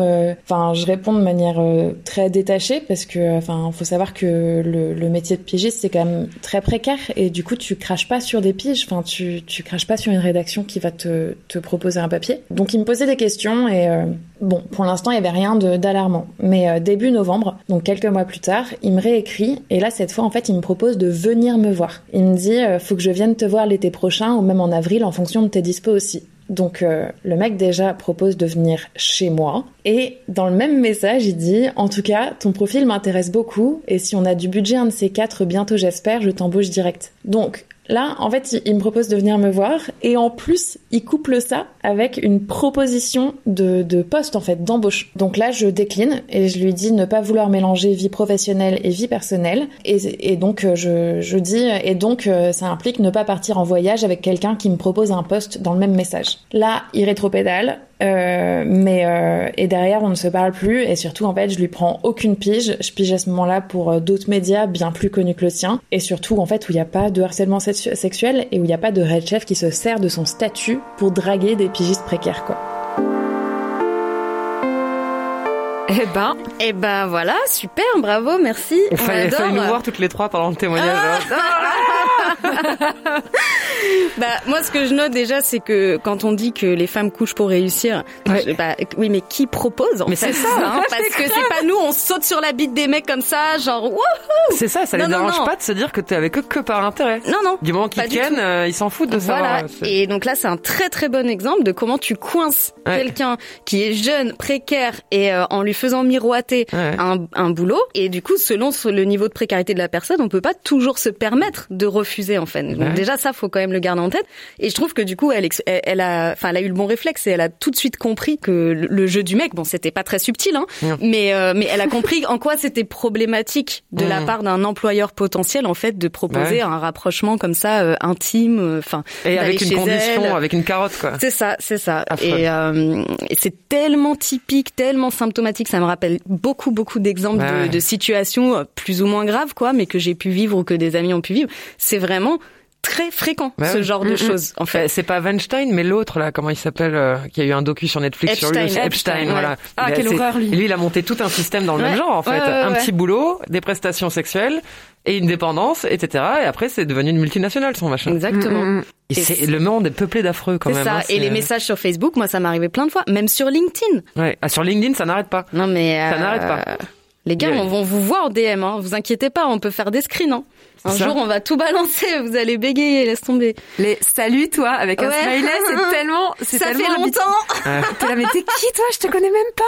S10: enfin, je réponds de manière très détachée parce que, enfin, faut savoir que le, métier de pigiste c'est quand même très précaire et du coup tu craches pas sur des piges, enfin tu tu craches pas sur une rédaction qui va te te proposer un papier. Donc il me posait des questions et euh, bon pour l'instant il y avait rien d'alarmant. Mais euh, début novembre, donc quelques mois plus tard, il me réécrit et là cette fois en fait il me propose de venir me voir. Il me dit euh, faut que je vienne te voir l'été prochain ou même en avril en fonction de tes dispos aussi. Donc euh, le mec déjà propose de venir chez moi et dans le même message il dit en tout cas ton profil m'intéresse beaucoup et si on a du budget un de ces quatre bientôt j'espère je t'embauche direct. Donc Là, en fait, il- me propose de venir me voir et en plus, il couple ça avec une proposition de, de poste, en fait, d'embauche. Donc là, je décline et je lui dis ne pas vouloir mélanger vie professionnelle et vie personnelle. Et, et donc, euh, je, je dis, et donc, euh, ça implique ne pas partir en voyage avec quelqu'un qui me propose un poste dans le même message. Là, il rétropédale. Euh, mais euh, et derrière on ne se parle plus. Et surtout en fait je lui prends aucune pige. Je pige à ce moment-là pour euh, d'autres médias bien plus connus que le sien. Et surtout en fait où il n'y a pas de harcèlement sexu- sexuel et où il n'y a pas de red chef qui se sert de son statut pour draguer des pigistes précaires quoi.
S4: Eh ben,
S6: Eh ben voilà, super, bravo, merci.
S3: Il fallait, nous voir toutes les trois pendant le témoignage.
S6: Bah moi ce que je note déjà c'est que quand on dit que les femmes couchent pour réussir,
S3: Ouais.
S6: je- bah, oui mais qui propose en
S3: Mais c'est ça,
S6: hein, Parce que c'est pas nous, on saute sur la bite des mecs comme ça, genre wouhou
S3: C'est ça, ça les
S6: Non, non,
S3: dérange
S6: non.
S3: pas de se dire que t'es avec eux que par intérêt.
S6: Non non.
S3: Du moment qu'ils tiennent, euh, ils s'en foutent de
S6: Voilà.
S3: savoir. c'est-
S6: Et donc là, c'est un très très bon exemple de comment tu coinces
S3: Ouais.
S6: quelqu'un qui est jeune, précaire et euh, en lui faisant miroiter
S3: Ouais.
S6: un, un boulot. Et du coup, selon le niveau de précarité de la personne, on peut pas toujours se permettre de refuser en fait. Donc
S3: Ouais.
S6: déjà, ça faut quand même le garder en tête. Et je trouve que du coup, elle, a, enfin, elle a eu le bon réflexe et elle a tout de suite compris que le, jeu du mec, bon, c'était pas très subtil, hein, mais euh, mais elle a compris en quoi c'était problématique de la part d'un employeur potentiel en fait de proposer un rapprochement comme ça euh, intime, euh, enfin
S3: Et avec une condition,
S6: elle.
S3: avec une carotte, quoi.
S6: C'est ça, c'est ça.
S3: Affreux.
S6: Et, euh, et c'est tellement typique, tellement symptomatique. Ça me rappelle beaucoup, beaucoup d'exemples
S3: Ouais.
S6: de, de situations euh, plus ou moins graves, quoi, mais que j'ai pu vivre ou que des amis ont pu vivre. C'est vraiment très fréquent
S3: Ouais,
S6: ce genre
S3: Mm,
S6: de
S3: mm.
S6: choses. En
S3: Enfin,
S6: fait,
S3: c'est pas Weinstein, mais l'autre là, comment il s'appelle, euh, qui a eu un docu sur Netflix sur lui
S6: Epstein. ouais.
S3: voilà.
S4: Ah,
S3: Il a-
S4: quelle horreur, lui.
S3: Lui, il a monté tout un système dans le même genre en fait,
S6: Ouais, ouais,
S3: un
S6: ouais.
S3: petit boulot, des prestations sexuelles et une dépendance, etc. Et après, c'est devenu une multinationale son machin.
S6: exactement.
S4: Mm, mm,
S3: Et
S6: Et
S3: c'est
S6: c'est-
S3: le monde est peuplé d'affreux quand
S6: C'est
S3: même.
S6: ça.
S3: hein,
S6: et les
S3: c'est-
S6: messages sur Facebook, moi, ça m'est arrivé plein de fois, même sur LinkedIn.
S3: Ouais. Ah, sur LinkedIn, ça n'arrête pas.
S6: Non mais
S3: Ça
S6: euh,
S3: n'arrête pas.
S6: Les gars, on va vous voir en DM. Hein. Vous inquiétez pas, on peut faire des screens. Hein. Un
S3: Ça.
S6: jour, on va tout balancer. Vous allez bégayer, laisse tomber.
S4: Les salut toi avec un
S6: Ouais.
S4: smiley, c'est tellement, c'est
S6: Ça
S4: tellement
S6: fait longtemps.
S4: T'es là, mais t'es qui toi? Je te connais même pas.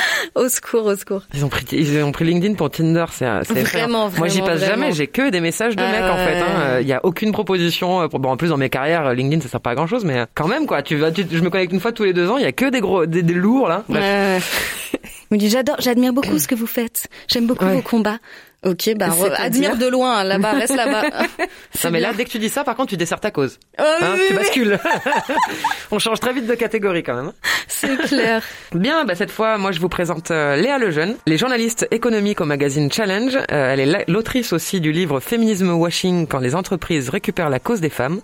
S6: Au secours, au secours.
S3: Ils ont pris, ils ont pris LinkedIn pour Tinder, c'est
S6: Vraiment,
S3: effrayant. Moi, j'y
S6: vraiment,
S3: passe
S6: vraiment.
S3: jamais. J'ai que des messages de
S6: Ah
S3: mecs en fait.
S6: ouais.
S3: hein. Euh, Il y a aucune proposition. euh, Pour... Bon, en plus dans mes carrières, euh, LinkedIn ça sert pas à grand chose, mais euh, quand même quoi. Tu vas, tu- je me connecte une fois tous les deux ans. Il y a que des gros, des, des lourds là. Bref.
S6: Dit j'adore, j'admire beaucoup ce que vous faites. J'aime beaucoup
S3: Ouais.
S6: vos combats. Ok, bah admire de loin, là-bas, reste là-bas.
S3: Non, mais là, dès que tu dis ça, par contre, tu desserres ta cause.
S6: Oh,
S3: Hein,
S6: oui,
S3: tu bascules. On change très vite de catégorie quand même.
S6: c'est clair.
S3: Bien, bah cette fois, moi je vous présente euh, Léa Lejeune, les journalistes économiques au magazine Challenge. Euh, elle est la- l'autrice aussi du livre Féminisme washing quand les entreprises récupèrent la cause des femmes.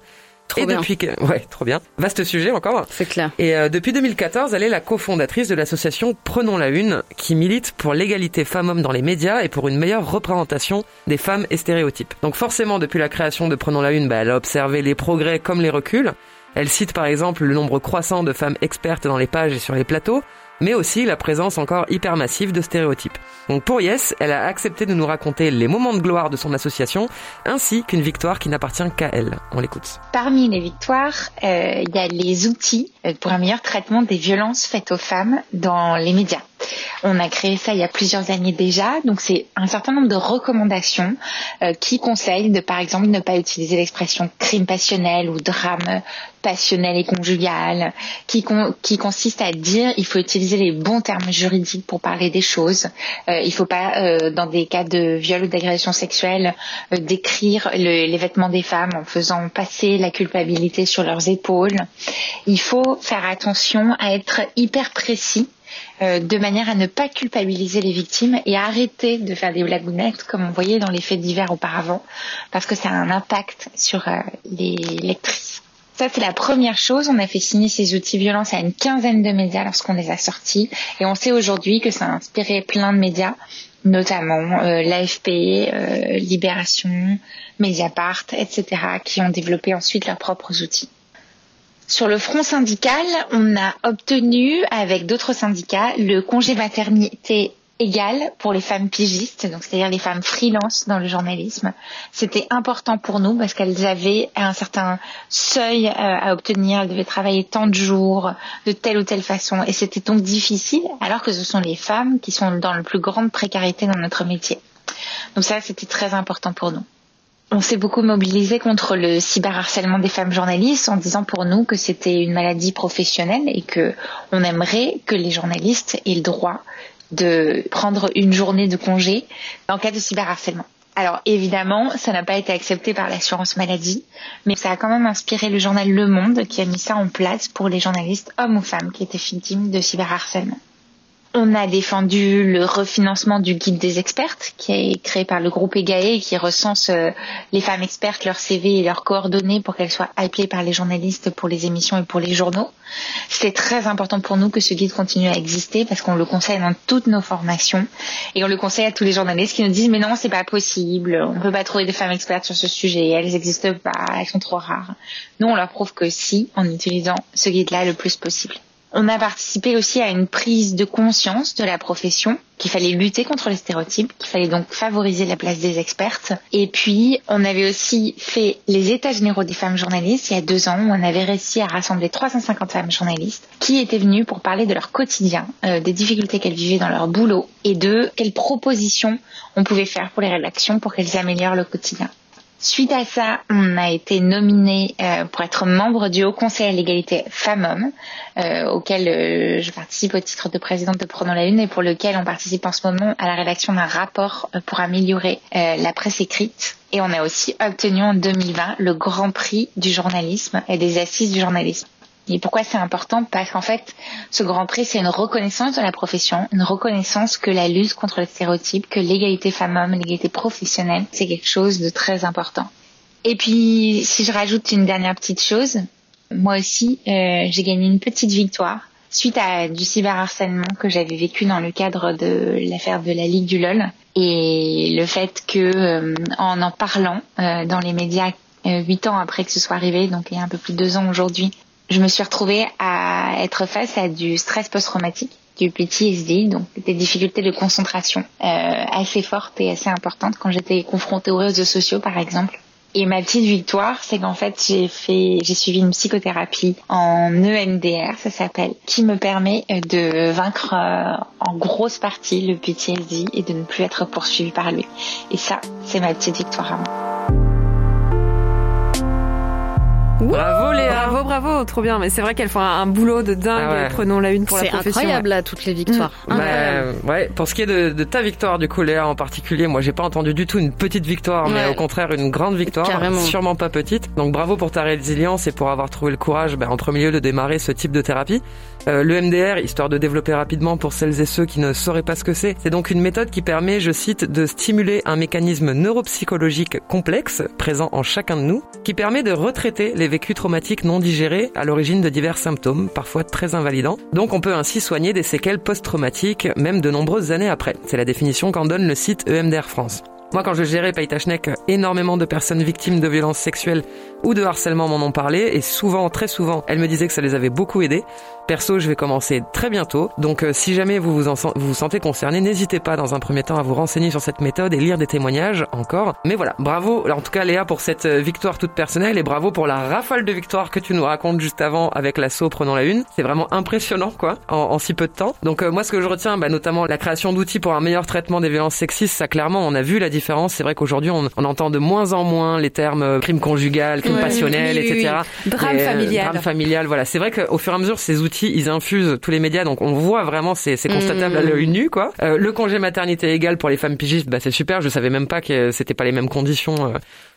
S6: Trop
S3: Et
S6: bien.
S3: depuis que... Ouais, trop bien. Vaste sujet encore.
S6: C'est clair.
S3: Et euh, depuis 2014, elle est la cofondatrice de l'association Prenons la Une, qui milite pour l'égalité femmes-hommes dans les médias et pour une meilleure représentation des femmes et stéréotypes. Donc forcément, depuis la création de Prenons la Une, bah, elle a observé les progrès comme les reculs. Elle cite par exemple le nombre croissant de femmes expertes dans les pages et sur les plateaux, mais aussi la présence encore hyper massive de stéréotypes. Donc pour Yes, elle a accepté de nous raconter les moments de gloire de son association, ainsi qu'une victoire qui n'appartient qu'à elle. On l'écoute.
S11: Parmi les victoires, euh, il y a les outils euh, pour un meilleur traitement des violences faites aux femmes dans les médias. On a créé ça il y a plusieurs années déjà, donc c'est un certain nombre de recommandations euh, qui conseillent de, par exemple, ne pas utiliser l'expression crime passionnel ou drame passionnel et conjugal, qui, con- qui consiste à dire il faut utiliser les bons termes juridiques pour parler des choses. Euh, il faut pas, euh, dans des cas de viol ou d'agression sexuelle, euh, décrire le- les vêtements des femmes en faisant passer la culpabilité sur leurs épaules. Il faut faire attention à être hyper précis euh, de manière à ne pas culpabiliser les victimes et à arrêter de faire des blagounettes comme on voyait dans les faits divers auparavant, parce que ça a un impact sur euh, les lectrices. Ça, c'est la première chose. On a fait signer ces outils violence à une quinzaine de médias lorsqu'on les a sortis. Et on sait aujourd'hui que ça a inspiré plein de médias notamment euh, l'AFP, euh, Libération, Mediapart, etc., qui ont développé ensuite leurs propres outils. Sur le front syndical, on a obtenu avec d'autres syndicats le congé maternité égal pour les femmes pigistes, donc c'est-à-dire les femmes freelance dans le journalisme. C'était important pour nous parce qu'elles avaient un certain seuil euh, à obtenir, elles devaient travailler tant de jours, de telle ou telle façon, et c'était donc difficile, alors que ce sont les femmes qui sont dans la plus grande précarité dans notre métier. Donc ça, c'était très important pour nous. On s'est beaucoup mobilisé contre le cyberharcèlement des femmes journalistes en disant pour nous que c'était une maladie professionnelle et que on aimerait que les journalistes aient le droit de prendre une journée de congé en cas de cyberharcèlement. Alors évidemment, ça n'a pas été accepté par l'assurance maladie, mais ça a quand même inspiré le journal Le Monde qui a mis ça en place pour les journalistes hommes ou femmes qui étaient victimes de cyberharcèlement. On a défendu le refinancement du guide des expertes qui est créé par le groupe EGAE qui recense euh, les femmes expertes, leurs CV et leurs coordonnées pour qu'elles soient appelées par les journalistes pour les émissions et pour les journaux. C'est très important pour nous que ce guide continue à exister parce qu'on le conseille dans toutes nos formations et on le conseille à tous les journalistes qui nous disent mais non c'est pas possible, on peut pas trouver de femmes expertes sur ce sujet, elles n'existent pas, elles sont trop rares. Nous on leur prouve que si en utilisant ce guide-là le plus possible. On a participé aussi à une prise de conscience de la profession, qu'il fallait lutter contre les stéréotypes, qu'il fallait donc favoriser la place des expertes. Et puis, on avait aussi fait les états généraux des femmes journalistes il y a deux ans, où on avait réussi à rassembler 350 femmes journalistes qui étaient venues pour parler de leur quotidien, euh, des difficultés qu'elles vivaient dans leur boulot et de quelles propositions on pouvait faire pour les rédactions pour qu'elles améliorent le quotidien. Suite à ça, on a été nominé euh, pour être membre du Haut Conseil à l'égalité femmes-hommes, euh, auquel euh, je participe au titre de présidente de Prenons la Une et pour lequel on participe en ce moment à la rédaction d'un rapport pour améliorer la presse écrite. Et on a aussi obtenu en 2020 le Grand Prix du journalisme et des assises du journalisme. Et pourquoi c'est important? Parce qu'en fait, ce Grand Prix, c'est une reconnaissance de la profession, une reconnaissance que la lutte contre le stéréotype, que l'égalité femmes-hommes, l'égalité professionnelle, c'est quelque chose de très important. Et puis, si je rajoute une dernière petite chose, moi aussi, euh, j'ai gagné une petite victoire suite à du cyberharcèlement que j'avais vécu dans le cadre de l'affaire de la Ligue du LOL et le fait que euh, en en parlant euh, dans les médias huit ans après que ce soit arrivé, donc il y a un peu plus de deux ans aujourd'hui, je me suis retrouvée à être face à du stress post-traumatique, du PTSD, donc des difficultés de concentration euh, assez fortes et assez importantes quand j'étais confrontée aux réseaux sociaux, par exemple. Et ma petite victoire, c'est qu'en fait, j'ai fait, j'ai suivi une psychothérapie en EMDR, ça s'appelle, qui me permet de vaincre euh, en grosse partie le PTSD et de ne plus être poursuivie par lui. Et ça, c'est ma petite victoire à moi.
S3: Bravo Léa
S4: Bravo, trop bien. Mais c'est vrai qu'elles font un, boulot de dingue.
S3: Ah ouais.
S4: Prenons la une pour la
S6: C'est
S4: profession.
S6: incroyable là, toutes les victoires.
S3: Bah,
S6: Incroyable.
S3: ouais, pour ce qui est de, de ta victoire du coup Léa en particulier, moi j'ai pas entendu du tout une petite victoire, mais
S6: Ouais.
S3: au contraire une grande victoire,
S6: Carrément.
S3: sûrement pas petite. Donc bravo pour ta résilience et pour avoir trouvé le courage bah, entre milieu de démarrer ce type de thérapie. Euh, le histoire de développer rapidement pour celles et ceux qui ne sauraient pas ce que c'est, c'est donc une méthode qui permet, je cite, de stimuler un mécanisme neuropsychologique complexe présent en chacun de nous, qui permet de retraiter les vécus traumatiques non digérés à l'origine de divers symptômes, parfois très invalidants. Donc on peut ainsi soigner des séquelles post-traumatiques, même de nombreuses années après. C'est la définition qu'en donne le site EMDR France. Moi, quand je gérais Paytachnek, énormément de personnes victimes de violences sexuelles ou de harcèlement m'en ont parlé, et souvent, très souvent, elles me disaient que ça les avait beaucoup aidées. Perso, je vais commencer très bientôt, donc euh, si jamais vous vous, vous sentez concerné, n'hésitez pas dans un premier temps à vous renseigner sur cette méthode et lire des témoignages encore. Mais voilà, bravo, en tout cas Léa, pour cette euh, victoire toute personnelle, et bravo pour la rafale de victoires que tu nous racontes juste avant avec l'assaut prenant la une. C'est vraiment impressionnant, quoi, en, en si peu de temps. Donc euh, moi, ce que je retiens, bah, notamment la création d'outils pour un meilleur traitement des violences sexistes, ça clairement, on a vu la différence. C'est vrai qu'aujourd'hui, on, on entend de moins en moins les termes euh, crime conjugal, crime
S4: Ouais.
S3: passionnel,
S4: Oui,
S3: etc.
S4: oui. Drame
S3: Et, euh,
S4: familial.
S3: drame familial, voilà. C'est vrai qu'au fur et à mesure, ces outils, ils infusent tous les médias, donc on voit vraiment, c'est c'est constatable
S6: Mm.
S3: à l'œil nu, quoi. Euh, le congé maternité égal pour les femmes pigistes, bah c'est super. Je savais même pas que c'était pas les mêmes conditions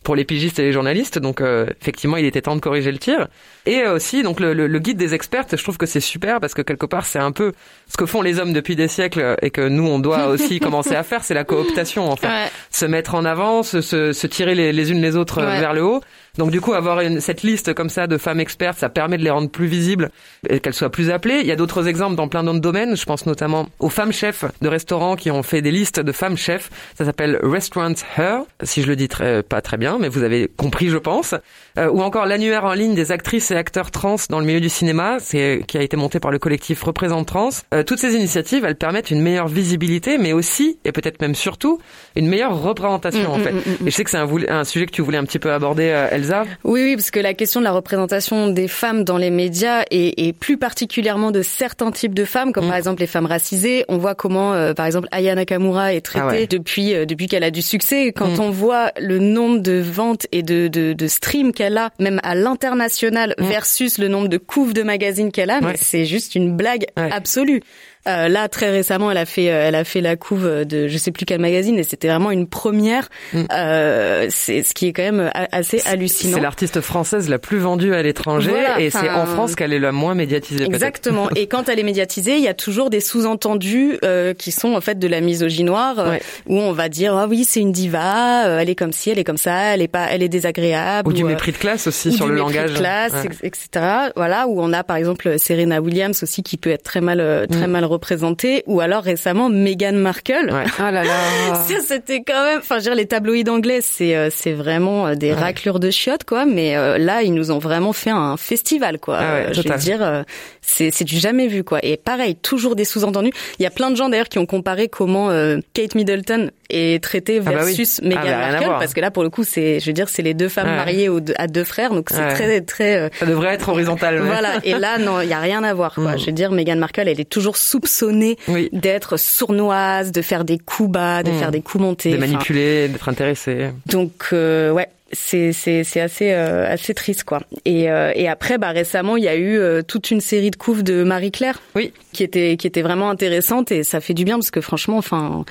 S3: pour les pigistes et les journalistes, donc euh, effectivement, il était temps de corriger le tir. Et euh, aussi, donc le, le- le guide des expertes, je trouve que c'est super parce que quelque part, c'est un peu ce que font les hommes depuis des siècles et que nous, on doit aussi commencer à faire, c'est la cooptation, en fait
S6: Ouais.
S3: se mettre en avant, se, se, se tirer les, les unes les autres euh,
S6: Ouais.
S3: vers le haut. Donc du coup, avoir une, cette liste comme ça de femmes expertes, ça permet de les rendre plus visibles et qu'elles soient plus appelées. Il y a d'autres exemples dans plein d'autres domaines. Je pense notamment aux femmes chefs de restaurants qui ont fait des listes de femmes chefs. Ça s'appelle Restaurant Her, si je le dis très, pas très bien, mais vous avez compris, je pense. Euh, ou encore l'annuaire en ligne des actrices et acteurs trans dans le milieu du cinéma, c'est qui a été monté par le collectif Représente Trans. Euh, toutes ces initiatives, elles permettent une meilleure visibilité, mais aussi et peut-être même surtout une meilleure représentation en
S6: Mm,
S3: fait.
S6: mm, mm, mm.
S3: Et je sais que c'est un sujet que tu voulais un petit peu aborder, euh, Elsa.
S6: Oui, oui, parce que la question de la représentation des femmes dans les médias et, et plus particulièrement de certains types de femmes, comme
S3: Mm.
S6: par exemple les femmes racisées, on voit comment, euh, par exemple, Aya Nakamura est traitée
S3: Ah ouais.
S6: depuis euh, depuis qu'elle a du succès. Quand
S3: Mm.
S6: on voit le nombre de ventes et de de, de streams qu'elle a, même à l'international, versus le nombre de couves de magazines qu'elle a,
S3: Mm. Ouais.
S6: c'est juste une blague
S3: Ouais.
S6: absolue. Euh, là, très récemment, elle a fait, euh, elle a fait la couve de je sais plus quel magazine, et c'était vraiment une première.
S3: Mm.
S6: Euh, c'est ce qui est quand même assez hallucinant.
S3: C'est l'artiste française la plus vendue à l'étranger
S6: Voilà,
S3: et c'est en France qu'elle est la moins médiatisée.
S6: Exactement. Et quand elle est médiatisée, il y a toujours des sous-entendus euh, qui sont en fait de la misogynie noire, euh,
S3: Ouais.
S6: où on va dire ah oui c'est une diva, euh, elle est comme ci, elle est comme ça, elle est pas, elle est désagréable.
S3: Ou du mépris de classe aussi
S6: ou
S3: sur
S6: du
S3: le
S6: mépris
S3: langage.
S6: de classe,
S3: Ouais.
S6: ex- etc. Voilà, où on a par exemple Serena Williams aussi qui peut être très mal, très
S3: Mm.
S6: mal représentée, ou alors récemment Meghan Markle.
S3: Ouais.
S4: Ah là là.
S6: Ça, c'était quand même, enfin, je veux dire, les tabloïds anglais, c'est, euh, c'est vraiment euh, des
S3: Ouais.
S6: raclures de chiottes, quoi. Mais euh, là, ils nous ont vraiment fait un festival, quoi.
S3: Ah ouais,
S6: je veux dire, c'est, c'est du jamais vu, quoi. Et pareil, toujours des sous-entendus. Il y a plein de gens d'ailleurs qui ont comparé comment euh, Kate Middleton est traitée
S3: Ah bah oui.
S6: versus
S3: Ah
S6: Meghan
S3: bah,
S6: Markle, parce que là, pour le coup, c'est, je veux dire, c'est les deux femmes mariées aux deux- à deux frères, donc c'est très, très. euh,
S3: Ça devrait être horizontal.
S6: voilà. Et là, non, il y a rien à voir, quoi.
S3: Mm.
S6: Je veux dire, Meghan Markle, elle est toujours soupçonnée
S3: Oui.
S6: d'être sournoise, de faire des coups bas, de
S3: Mm.
S6: faire des coups montés.
S3: De manipuler, d'être intéressé.
S6: donc euh, ouais, c'est c'est c'est assez euh, assez triste quoi. Et euh, et après bah récemment il y a eu euh, toute une série de couves de Marie Claire.
S3: Oui.
S6: Qui était qui était vraiment intéressante et ça fait du bien parce que franchement enfin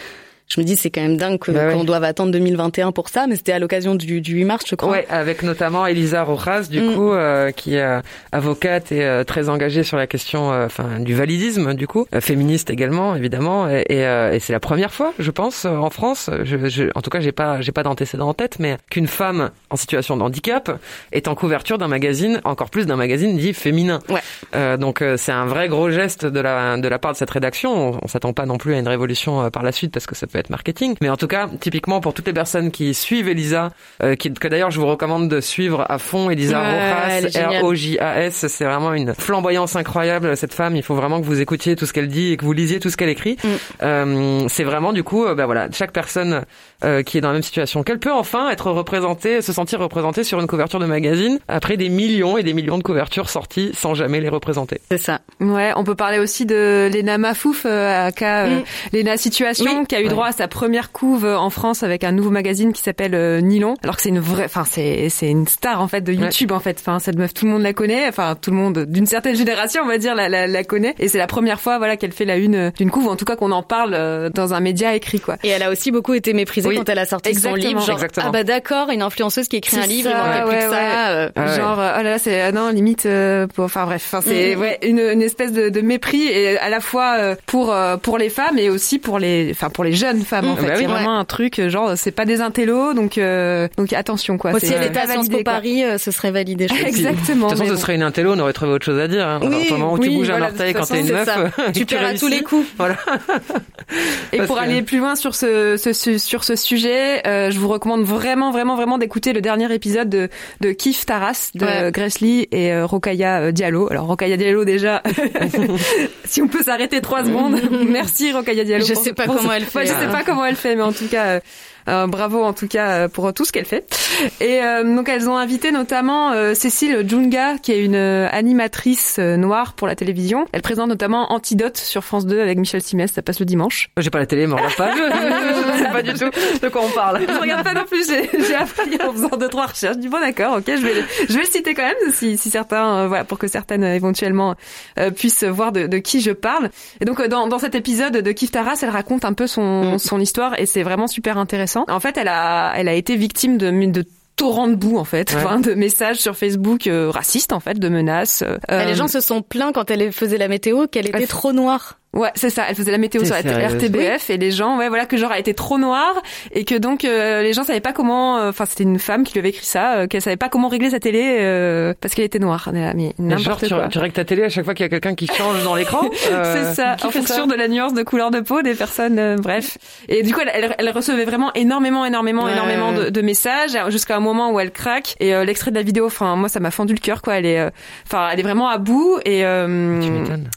S6: je me dis c'est quand même dingue
S3: Bah ouais.
S6: qu'on doive attendre 2021 pour ça mais c'était à l'occasion du du 8 mars je crois.
S3: Ouais, avec notamment Elisa Rojas, du
S6: Mm.
S3: coup, euh, qui est euh, avocate et euh, très engagée sur la question, euh, enfin, du validisme, du coup, Euh, féministe également, évidemment, et, et, euh, et c'est la première fois, je pense, en France. Je, je- en tout cas, j'ai pas, j'ai pas d'antécédent en tête, mais qu'une femme en situation de handicap est en couverture d'un magazine, encore plus d'un magazine dit féminin.
S6: Ouais.
S3: Euh, donc, euh, c'est un vrai gros geste de la de la part de cette rédaction. On, on s'attend pas non plus à une révolution euh, par la suite parce que ça peut être marketing, mais en tout cas, typiquement pour toutes les personnes qui suivent Elisa, euh, qui, que d'ailleurs je vous recommande de suivre à fond Elisa
S6: Ouais,
S3: Rojas. R-O-J-A-S, c'est vraiment une flamboyance incroyable cette femme. Il faut vraiment que vous écoutiez tout ce qu'elle dit et que vous lisiez tout ce qu'elle écrit.
S6: Mm.
S3: Euh, c'est vraiment du coup, euh, bah voilà, chaque personne euh, qui est dans la même situation, qu'elle peut enfin être représentée, se sentir représentée sur une couverture de magazine après des millions et des millions de couvertures sorties sans jamais les représenter.
S6: C'est ça.
S4: Ouais, on peut parler aussi de Lena Mafouf, euh, aka euh,
S6: Mm.
S4: Lena Situation,
S6: Oui.
S4: qui a eu droit à sa première couve en France avec un nouveau magazine qui s'appelle euh, Nylon. Alors que c'est une vraie, enfin c'est c'est une star en fait de YouTube en fait. Enfin cette meuf, tout le monde la connaît. Enfin tout le monde d'une certaine génération, on va dire, la, la, la connaît. Et c'est la première fois, voilà, qu'elle fait la une euh, d'une couve, ou en tout cas qu'on en parle euh, dans un média écrit quoi.
S6: Et elle a aussi beaucoup été méprisée
S3: Oui.
S6: quand elle a sorti
S4: Exactement.
S6: son livre. Genre,
S3: Exactement.
S6: ah bah d'accord, une influenceuse qui écrit un livre,
S4: ça,
S6: il manquait plus
S4: ouais,
S6: que ça. euh.
S3: Ah ouais.
S4: Genre, oh là là, c'est non limite. euh, pour- Enfin bref, enfin c'est ouais une, une espèce de, de mépris et à la fois euh, pour euh, pour les femmes et aussi pour les enfin pour les jeunes femmes en
S6: Mhm.
S4: fait.
S3: Bah
S4: c'est vraiment un truc euh, genre c'est pas des intellos donc euh, donc attention quoi. C'est
S6: elle
S4: euh,
S6: était à
S4: pas
S6: Sciences Po. Paris, euh, ce serait validé.
S4: Exactement.
S3: De toute façon, ce serait une intello, on aurait trouvé autre chose à dire. Hein.
S6: Oui,
S3: du moment où tu bouges
S4: voilà,
S3: un orteil quand t'es une meuf,
S6: Tu perds à tous les coups.
S3: Voilà.
S4: Et
S3: Parce
S4: pour
S3: que-
S4: aller plus loin sur ce, sur ce sujet, euh, je vous recommande vraiment vraiment vraiment d'écouter le dernier épisode de de Kif Taras de
S6: Ouais.
S4: Grace Lee et euh, Rokaya euh, Diallo. Alors Rokaya Diallo déjà, si on peut s'arrêter trois secondes, merci Rokaya Diallo.
S6: Je
S4: pour-
S6: sais pas
S4: pour
S6: comment
S4: ce-
S6: elle fait,
S4: Ouais, je. Sais pas comment elle fait, mais en tout cas. Euh, bravo en tout cas euh, pour tout ce qu'elle fait. Et euh, donc elles ont invité notamment euh, Cécile Djunga qui est une animatrice noire pour la télévision. Elle présente notamment Antidote sur France 2 avec Michel Simès, ça passe le dimanche.
S3: J'ai pas la télé, mais on regarde pas. Je sais pas du tout de quoi on parle.
S4: Je regarde pas non plus, j'ai j'ai appris en faisant deux trois recherches. Du bon d'accord, ok, je vais je vais le citer quand même si si certains euh, voilà pour que certaines euh, éventuellement euh, puissent voir de, de qui je parle. Et donc euh, dans dans cet épisode de Kif Taras, elle raconte un peu son son histoire et c'est vraiment super intéressant. En fait, elle a elle a été victime de de torrents de boue en fait,
S3: Ouais.
S4: enfin, de messages sur Facebook euh, racistes en fait, de menaces. euh,
S6: Les gens se sont plaints quand elle faisait la météo qu'elle était
S4: elle-
S6: trop noire.
S4: Ouais, c'est ça. Elle faisait la météo sur la
S3: sérieuse
S4: RTBF et les gens, ouais, voilà, que genre elle était trop noire et que donc euh, les gens savaient pas comment. euh, Enfin, c'était une femme qui lui avait écrit ça, euh, qu'elle savait pas comment régler sa télé euh, parce qu'elle était noire. Mais
S3: Mais genre, tu,
S4: quoi.
S3: tu règles ta télé à chaque fois qu'il y a quelqu'un qui change dans l'écran euh,
S4: c'est ça,
S3: qui
S4: en fonction
S3: ça
S4: de la nuance de couleur de peau des personnes, euh, bref. Et du coup, elle, elle, elle recevait vraiment énormément, énormément,
S3: Ouais,
S4: énormément de, de messages jusqu'à un moment où elle craque. Et euh, l'extrait de la vidéo, enfin, moi, ça m'a fendu le cœur, quoi. Elle est, euh, enfin, elle est vraiment à bout. Et euh,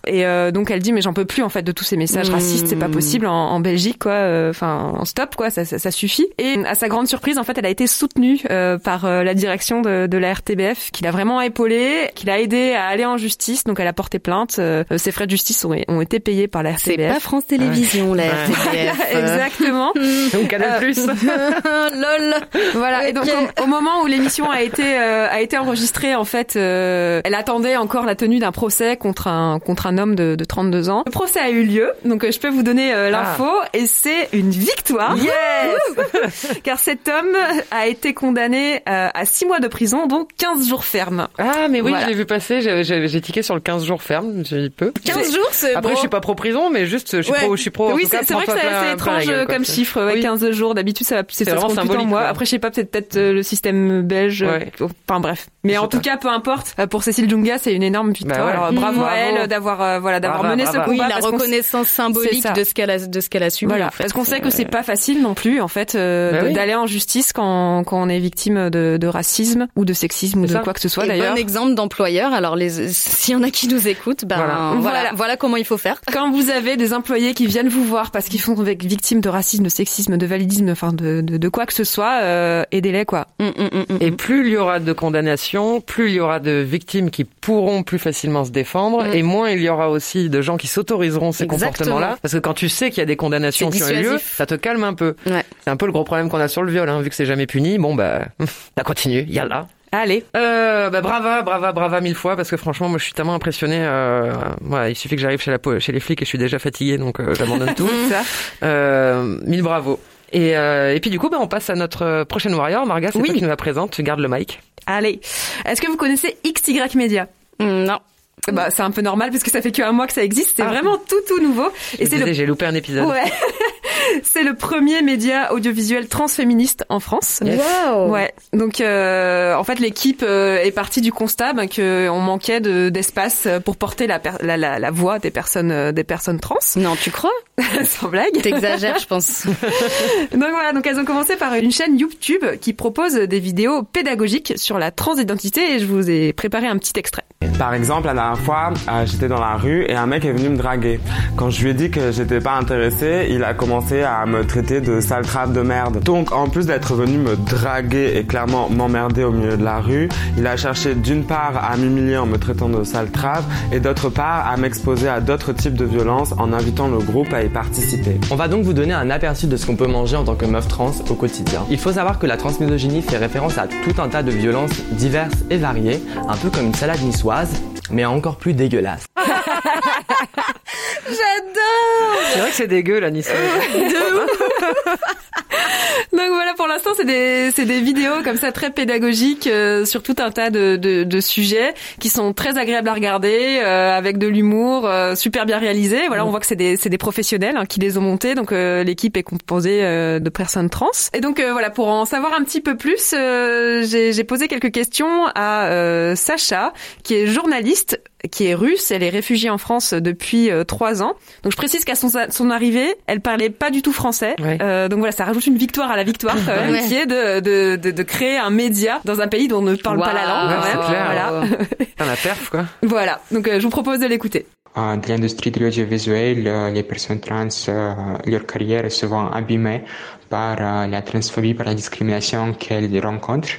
S4: et euh, donc elle dit, mais j'en peux plus en fait de tous ces messages
S6: Mmh.
S4: racistes, c'est pas possible en, en Belgique, quoi. Euh, Enfin, en stop, quoi. Ça, ça, ça suffit. Et à sa grande surprise, en fait, elle a été soutenue euh, par euh, la direction de, de la RTBF, qui l'a vraiment épaulée, qui l'a aidée à aller en justice. Donc elle a porté plainte. Euh, ses frais de justice ont, ont été payés par la
S6: C'est
S4: RTBF.
S6: pas France Télévisions, la
S3: Ouais.
S6: RTBF.
S4: Exactement.
S3: Ou Canal Plus.
S6: Lol.
S4: Voilà. Et donc au, au moment où l'émission a été euh, a été enregistrée, en fait, euh, elle attendait encore la tenue d'un procès contre un contre un homme de, de 32 ans. Le procès a eu lieu. Donc euh, je peux vous donner euh, l'info et c'est une victoire.
S3: Yes
S4: Car cet homme a été condamné euh, à 6 mois de prison, donc 15 jours ferme.
S3: Ah, mais oui,
S4: Voilà.
S3: j'ai vu passer, j'ai- j'ai j'ai tiqué sur le 15 jours ferme, j'ai peu.
S6: 15 jours, c'est
S3: Après,
S6: bon.
S3: je suis pas pro prison, mais juste, je suis
S4: Ouais.
S3: pro, je suis pro.
S4: oui, c'est c'est vrai que c'est c'est étrange
S3: gueule, quoi.
S4: comme chiffre, ouais,
S3: Oui.
S4: 15 jours. D'habitude, ça, c'est
S3: C'est
S4: ça se
S3: vraiment
S4: compte plutôt en
S3: symbolique,
S4: mois.
S3: ouais.
S4: Après, je sais pas, peut-être peut-être euh, le système belge.
S3: Ouais.
S4: euh, Enfin bref. Mais
S3: Je
S4: en tout cas, peu importe. Euh, Pour Cécile Djunga, c'est une énorme victoire.
S3: Bah ouais.
S4: Alors
S3: Mmh.
S4: bravo, à elle d'avoir euh, voilà d'avoir mené
S3: brava.
S4: ce combat.
S6: Oui, reconnaissance symbolique de ce qu'elle a, de ce qu'elle a subi.
S4: Voilà,
S6: en fait.
S4: parce qu'on sait que c'est pas facile non plus, en fait, euh,
S3: Bah
S4: de-
S3: oui.
S4: d'aller en justice quand, quand on est victime de, de racisme ou de sexisme ou de
S3: ça.
S4: quoi que ce soit d'ailleurs.
S6: bon exemple d'employeur. Alors, les, s'il y en a qui nous écoutent, ben
S3: Voilà.
S6: voilà.
S4: Voilà.
S6: Voilà, comment il faut faire.
S4: Quand vous avez des employés qui viennent vous voir parce qu'ils sont victimes de racisme, de sexisme, de validisme, enfin de, de, de quoi que ce soit, euh, aidez-les quoi.
S6: Mm, mm, mm, mm.
S3: Et plus il y aura de condamnations, plus il y aura de victimes qui pourront plus facilement se défendre,
S6: Mm.
S3: et moins il y aura aussi de gens qui ces comportements-là. Parce que quand tu sais qu'il y a des condamnations qui ont eu lieu, ça te calme un peu.
S6: Ouais.
S3: C'est un peu le gros problème qu'on a sur le viol, hein. vu que c'est jamais puni. Bon bah, ça continue, yalla.
S4: Allez.
S3: Euh, bah brava, brava, brava mille fois parce que franchement, moi je suis tellement impressionné. Euh, il suffit que j'arrive chez la po- chez les flics et je suis déjà fatigué, donc euh, j'abandonne tout.
S4: Ça.
S3: Euh, mille bravo. Et, euh, et puis du coup, bah, on passe à notre prochaine warrior. Marga, c'est
S4: Oui.
S3: toi qui nous la présente. Tu gardes le mic.
S4: Allez. Est-ce que vous connaissez XY Media?
S6: Mm, Non.
S4: Bah, c'est un peu normal parce que ça fait qu'un mois que ça existe. C'est
S3: Ah.
S4: vraiment tout tout nouveau.
S3: Et
S4: Et c'est le
S3: j'ai loupé un épisode.
S4: ouais. c'est le premier média audiovisuel transféministe en France.
S3: Yes.
S6: Wow.
S4: Ouais. Donc euh, en fait l'équipe euh, est partie du constat ben, que on manquait de d'espace pour porter la, per- la, la, la voix des personnes euh, des personnes trans.
S6: Non, tu crois?
S4: Sans blague.
S6: T'exagères, je pense.
S4: Donc voilà, donc elles ont commencé par une chaîne YouTube qui propose des vidéos pédagogiques sur la transidentité et je vous ai préparé un petit extrait.
S12: Par exemple, la dernière fois, euh, j'étais dans la rue et un mec est venu me draguer. Quand je lui ai dit que j'étais pas intéressé, il a commencé à me traiter de sale trappe de merde. Donc, en plus d'être venu me draguer et clairement m'emmerder au milieu de la rue, il a cherché d'une part à m'humilier en me traitant de sale trappe et d'autre part à m'exposer à d'autres types de violences en invitant le groupe à y participer.
S13: On va donc vous donner un aperçu de ce qu'on peut manger en tant que meuf trans au quotidien. Il faut savoir que la transmisogynie fait référence à tout un tas de violences diverses et variées, un peu comme une salade niçoise, mais encore plus dégueulasse.
S6: J'adore
S3: C'est vrai que c'est dégueu la Nice.
S4: Donc voilà, pour l'instant, c'est des, c'est des vidéos comme ça très pédagogiques euh, sur tout un tas de, de, de sujets qui sont très agréables à regarder, euh, avec de l'humour, euh, super bien réalisés. Voilà, on voit que c'est des, c'est des professionnels hein, qui les ont montés. Donc euh, l'équipe est composée euh, de personnes trans. Et donc euh, voilà, pour en savoir un petit peu plus, euh, j'ai, j'ai posé quelques questions à euh, Sacha, qui est journaliste qui est russe, elle est réfugiée en France depuis euh, trois ans. Donc je précise qu'à son, son arrivée, elle parlait pas du tout français.
S3: Ouais.
S4: Euh, donc voilà, ça rajoute une victoire à la victoire, quand même,
S6: Ouais.
S4: qui est de, de, de, de créer un média dans un pays dont on ne parle pas la langue.
S3: Ouais,
S4: quand
S3: c'est
S4: même.
S3: clair.
S4: Voilà.
S3: La perf quoi.
S4: voilà. Donc euh, je vous propose de l'écouter.
S14: Euh, de l'industrie de l'audiovisuel, euh, les personnes trans, euh, leur carrière est souvent abîmée par euh, la transphobie, par la discrimination qu'elles rencontrent.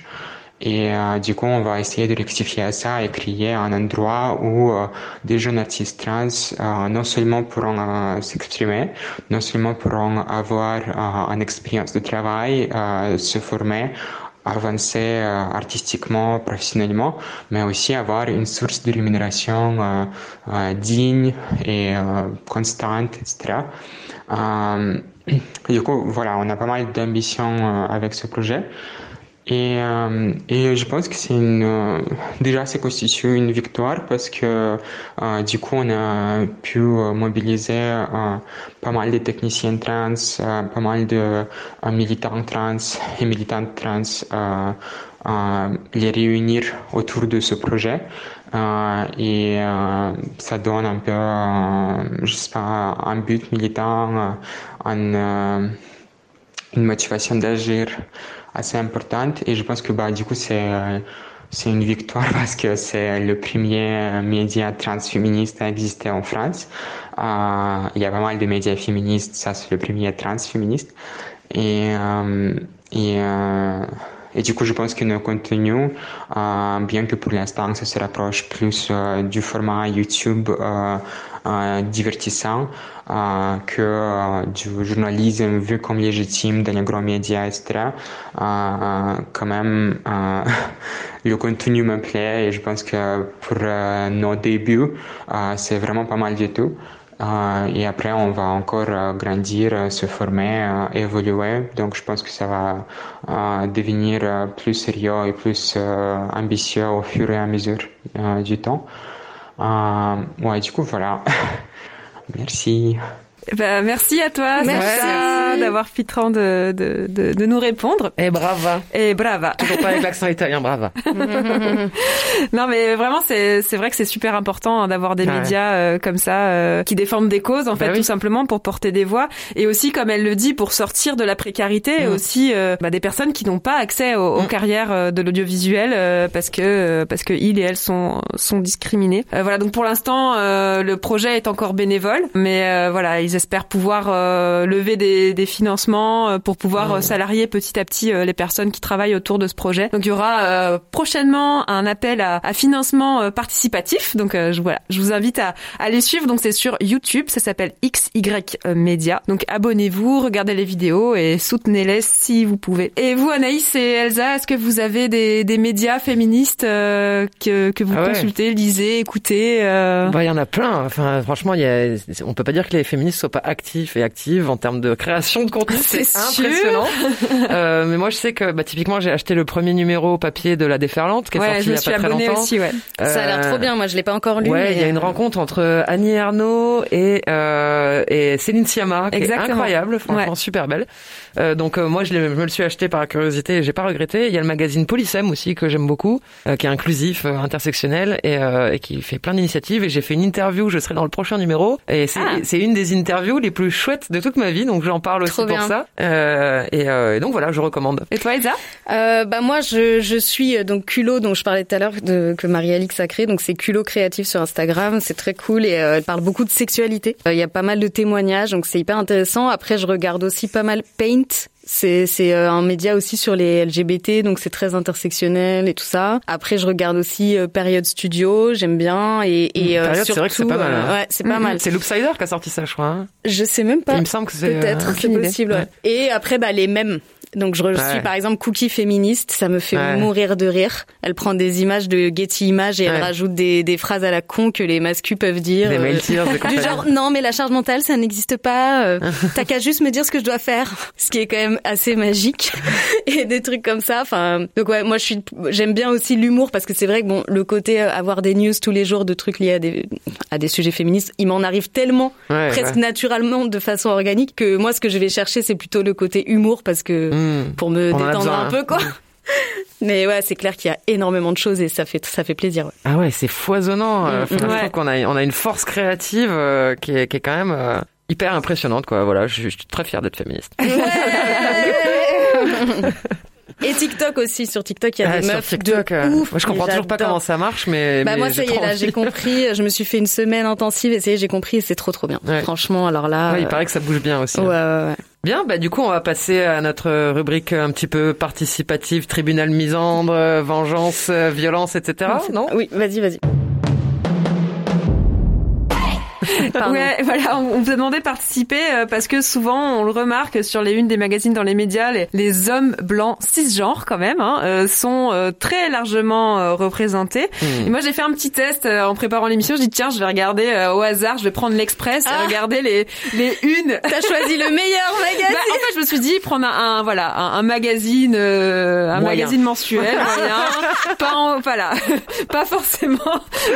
S14: Et euh, du coup, on va essayer de rectifier ça et créer un endroit où euh, des jeunes artistes trans euh, non seulement pourront euh, s'exprimer, non seulement pourront avoir euh, une expérience de travail, euh, se former, avancer artistiquement, professionnellement, mais aussi avoir une source de rémunération digne et constante, etc. Du coup, voilà, on a pas mal d'ambition avec ce projet. Et, euh, et je pense que c'est euh, déjà c'est constitue une victoire parce que euh, du coup on a pu mobiliser pas mal de techniciens trans, pas mal de militants trans et militantes trans, les réunir autour de ce projet. et ça donne un peu, je sais pas, un but militant, une motivation d'agir assez importante et je pense que bah, du coup c'est euh, c'est une victoire parce que c'est le premier média transféministe à exister en France. Euh, il y a pas mal de médias féministes, ça c'est le premier transféministe. Et, euh, et, euh, et du coup, je pense que nos contenus, euh, bien que pour l'instant ça se rapproche plus euh, du format YouTube divertissant, euh, que euh, du journalisme vu comme légitime dans les grands médias, etc. Euh, quand même, le contenu me plaît et je pense que pour nos débuts, c'est vraiment pas mal du tout. et après, on va encore grandir, se former, évoluer. Donc, je pense que ça va devenir plus sérieux et plus ambitieux au fur et à mesure du temps. Ouais, du coup, voilà. Merci.
S4: Bah, merci à toi, merci d'avoir pris le de, de, de, de, nous répondre.
S3: Et brava.
S4: Et brava.
S3: Toujours pas avec l'accent italien, brava.
S4: non, mais vraiment, c'est, c'est vrai que c'est super important hein, d'avoir des médias euh, comme ça euh, qui défendent des causes, en bah fait, tout simplement pour porter des voix. Et aussi, comme elle le dit, pour sortir de la précarité, mm. aussi euh, bah, des personnes qui n'ont pas accès aux, mm. carrières de l'audiovisuel parce que parce que ils et elles sont sont discriminés. voilà, donc pour l'instant, le projet est encore bénévole, mais voilà, ils espèrent pouvoir euh, lever des, des, financements euh, pour pouvoir euh, salarier petit à petit les personnes qui travaillent autour de ce projet. Donc il y aura prochainement un appel à, à financement participatif. Donc je, voilà, je vous invite à, à les suivre. Donc c'est sur YouTube, ça s'appelle XY Media. Donc abonnez-vous, regardez les vidéos et soutenez-les si vous pouvez. Et vous Anaïs et Elsa, est-ce que vous avez des, des médias féministes que, que vous ah consultez, lisez, écoutez
S3: Bah il y en a plein. Enfin franchement, il y a, on peut pas dire que les féministes soient pas actifs et actives en termes de création de contenu. C'est impressionnant. euh, mais moi, je sais que bah, typiquement, j'ai acheté le premier numéro papier de La Déferlante qui est sorti il y a pas très longtemps.
S6: Aussi, ouais. Ça a l'air trop bien. Moi, je l'ai pas encore lu.
S3: Ouais, il y a une rencontre entre Annie Ernaux et euh, et Céline Sciamma qui est incroyable, franchement super belle. Euh, donc euh, moi, je, je, me le suis acheté par curiosité et j'ai pas regretté. Il y a le magazine Polysem aussi que j'aime beaucoup, euh, qui est inclusif, intersectionnel et, et, qui fait plein d'initiatives. Et j'ai fait une interview. Je serai dans le prochain numéro et c'est ah. une des interviews les plus chouettes de toute ma vie. Donc j'en parle aussi pour ça. Et, et, donc voilà, je recommande.
S4: Et toi, Elsa?
S6: Bah moi, je, je suis donc Culot, dont je parlais tout à l'heure, que Marie-Alix a créé. Donc c'est Culot créatif sur Instagram. C'est très cool et elle parle beaucoup de sexualité. Il y a pas mal de témoignages, donc c'est hyper intéressant. Après, je regarde aussi pas mal C'est c'est euh, un média aussi sur les LGBT, donc c'est très intersectionnel et tout ça. Après, je regarde aussi euh, Période Studio, j'aime bien et, et
S3: mmh, c'est vrai que c'est pas mal. Hein.
S6: ouais, c'est pas mmh, mal.
S3: C'est Loopsider qui a sorti ça, je crois. Hein.
S6: Je sais même pas.
S3: Il me semble que c'est
S6: peut-être, c'est possible. Et après, bah les mêmes. Donc je suis par exemple Cookie féministe, ça me fait mourir de rire. Elle prend des images de Getty Images et elle rajoute des, des phrases à la con que les mascus peuvent dire.
S3: Des euh,
S6: du genre non mais la charge mentale ça n'existe pas. Euh, T'as qu'à juste me dire ce que je dois faire, ce qui est quand même assez magique et des trucs comme ça. Enfin donc ouais moi je suis j'aime bien aussi l'humour parce que c'est vrai que bon le côté euh, avoir des news tous les jours de trucs liés à des à des sujets féministes, il m'en arrive tellement presque naturellement de façon organique que moi ce que je vais chercher c'est plutôt le côté humour parce que hmm. Hmm. pour me détendre un peu, quoi. Mais ouais, c'est clair qu'il y a énormément de choses et ça fait ça fait plaisir.
S3: Ah ouais, c'est foisonnant. Euh, mm, mm. qu'on a on a une force créative euh, qui est qui est quand même euh, hyper impressionnante quoi. Voilà, je, suis très fier d'être féministe.
S6: Et TikTok aussi, sur TikTok, il y a ah, des meufs TikTok, de ouf.
S3: Moi, je comprends toujours pas comment ça marche, mais.
S6: Bah, moi,
S3: ça
S6: y est, là, j'ai compris. Je me suis fait une semaine intensive et ça y est, j'ai compris c'est trop, trop bien. Franchement, alors là.
S3: Ouais, il paraît que ça bouge bien aussi.
S6: Ouais, ouais, ouais.
S3: Bien, bah du coup on va passer à notre rubrique un petit peu participative, tribunal misandre, vengeance, violence, etc. Non?
S6: Oui, vas-y, vas-y.
S4: Ouais, voilà, on, vous a demandé de participer euh, parce que souvent on le remarque sur les unes des magazines dans les médias, les, hommes blancs cisgenres quand même hein, euh, sont euh, très largement représentés. Hmm. Et moi j'ai fait un petit test en préparant l'émission. Je dis tiens, je vais regarder au hasard, je vais prendre l'Express, et ah. regarder les les unes.
S6: T'as choisi le meilleur magazine. Bah,
S4: en fait, je me suis dit prendre un, voilà un, magazine un magazine mensuel, moyen, pas voilà, pas forcément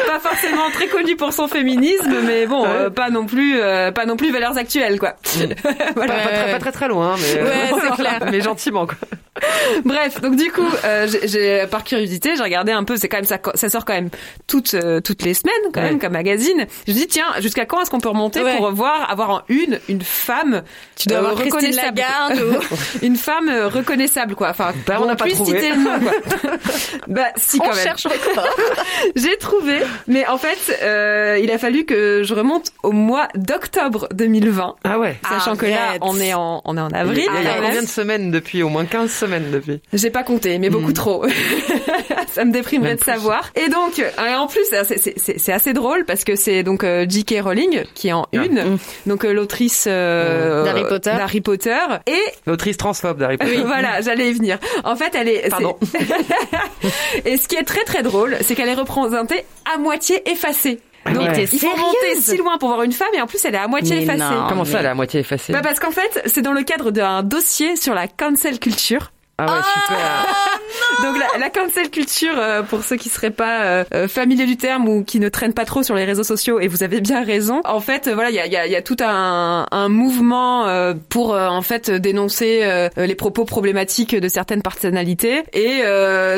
S4: pas forcément très connu pour son féminisme, mais bon, pas non plus pas non plus valeurs actuelles quoi.
S3: voilà. pas, très, très, loin, mais,
S4: ouais, clair.
S3: mais gentiment. Quoi.
S4: Bref, donc du coup, euh, j'ai par curiosité, j'ai regardé un peu. C'est quand même ça, ça sort quand même toutes euh, toutes les semaines quand même comme magazine. Je me dis tiens, jusqu'à quand est-ce qu'on peut remonter pour voir avoir en une une femme
S6: tu dois euh, avoir reconnaissable,
S4: une femme euh, reconnaissable quoi. Enfin, bah, on n'a pas trouvé. Citer le nom, quoi. bah si quand
S6: on
S4: même.
S6: cherche encore.
S4: j'ai trouvé, mais en fait, euh, il a fallu que je remonte au mois d'octobre 2020.
S3: Ah ouais.
S4: Sachant que là, on est en on est en avril.
S3: Il y a, combien de semaines depuis Au moins 15 semaines depuis.
S4: J'ai pas compté, mais beaucoup hmm. trop. ça me déprimerait de savoir. Et donc, euh, en plus, c'est assez drôle parce que c'est donc euh, J.K. Rowling qui est en ah. une, hmm. donc euh, l'autrice
S6: d'Harry Potter.
S4: d'Harry Potter et
S3: l'autrice transphobe d'Harry Potter.
S4: voilà, j'allais y venir. En fait, elle est.
S3: Pardon.
S4: et ce qui est très très drôle, c'est qu'elle est représentée à moitié effacée.
S6: Donc, il
S4: faut monter si loin pour voir une femme et en plus elle est à moitié effacée.
S3: Comment ça, elle est à moitié effacée
S4: bah Parce qu'en fait, c'est dans le cadre d'un dossier sur la cancel culture.
S3: Ah ouais, super.
S4: Oh, Donc la, la, cancel culture, euh, pour ceux qui seraient pas euh, euh, familiers du terme ou qui ne traînent pas trop sur les réseaux sociaux, et vous avez bien raison. En fait, voilà, il y a, y, a, y a, tout un, un mouvement pour en fait dénoncer les propos problématiques de certaines personnalités, et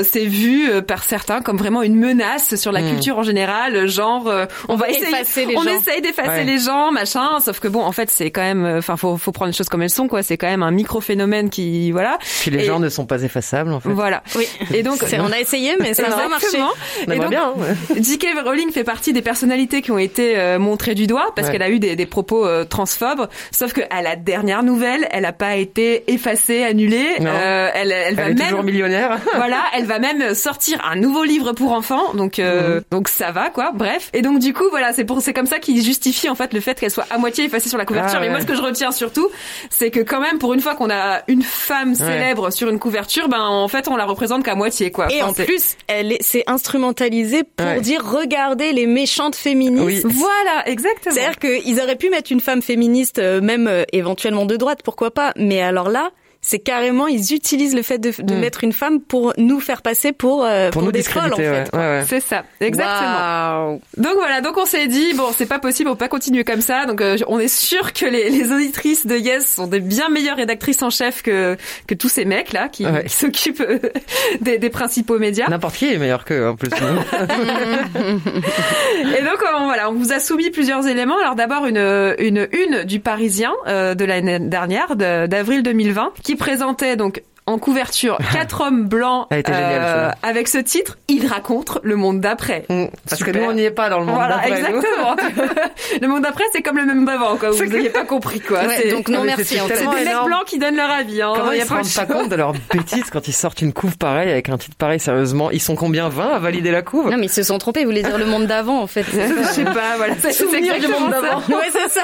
S4: c'est vu par certains comme vraiment une menace sur la hmm. culture en général, genre on, va essayer,
S6: les
S4: on
S6: gens.
S4: essaye d'effacer les gens, machin. Sauf que bon, en fait, c'est quand même, enfin, faut, faut prendre les choses comme elles sont, quoi. C'est quand même un micro phénomène qui, voilà.
S3: Puis les gens ne sont pas effaçables en fait.
S4: Voilà.
S6: Oui. Et donc on a essayé mais ça n'a pas marché.
S3: On et donc, bien.
S4: Hein. J.K. Rowling fait partie des personnalités qui ont été euh, montrées du doigt parce qu'elle a eu des, des propos euh, transphobes. Sauf que à la dernière nouvelle, elle a pas été effacée, annulée. Euh, elle, elle, va
S3: elle est
S4: même
S3: toujours millionnaire.
S4: voilà, elle va même sortir un nouveau livre pour enfants. Donc euh, mhm. donc ça va quoi. Bref. Et donc du coup voilà, c'est pour c'est comme ça qu'il justifie en fait le fait qu'elle soit à moitié effacée sur la couverture. Ah, et moi ce que je retiens surtout, c'est que quand même pour une fois qu'on a une femme célèbre sur une couverture ben en fait on la représente qu'à moitié quoi.
S6: Et en plus, elle est, c'est instrumentalisé pour dire regardez les méchantes féministes.
S4: Voilà, exactement.
S6: C'est-à-dire qu'ils auraient pu mettre une femme féministe, euh, même euh, éventuellement de droite, pourquoi pas. Mais alors là, c'est carrément ils utilisent le fait de, de mm. mettre une femme pour nous faire passer pour euh,
S3: pour,
S6: des folles en fait.
S3: Ouais, ouais.
S4: C'est ça, exactement. Donc voilà, donc on s'est dit bon, c'est pas possible, on peut pas continuer comme ça. Donc euh, on est sûr que les, les, auditrices de Yes sont des bien meilleures rédactrices en chef que que tous ces mecs là qui, s'occupent euh, des, des, principaux médias.
S3: N'importe qui est meilleur qu'eux en plus.
S4: Et donc on, voilà, on vous a soumis plusieurs éléments. Alors d'abord une une une du Parisien de l'année dernière d'avril 2020 qui présentait donc en couverture quatre hommes blancs
S3: euh,
S4: avec ce titre il raconte le monde d'après.
S3: Mm. parce que nous on n'y est pas dans le monde
S4: voilà,
S3: d'après
S4: exactement. Le monde d'après c'est comme le même d'avant quoi. Vous n'aviez pas compris quoi.
S6: Donc non merci
S4: c'est des mecs blancs qui donnent leur avis hein.
S3: comment ils se rendent pas compte de leur bêtise quand ils sortent une couve pareille avec un titre pareil sérieusement? Ils sont combien? 20 à valider la couve?
S6: Non mais ils se sont trompés ils voulaient dire le monde d'avant en fait.
S4: Je sais pas voilà c'est du monde d'avant.
S6: ouais c'est ça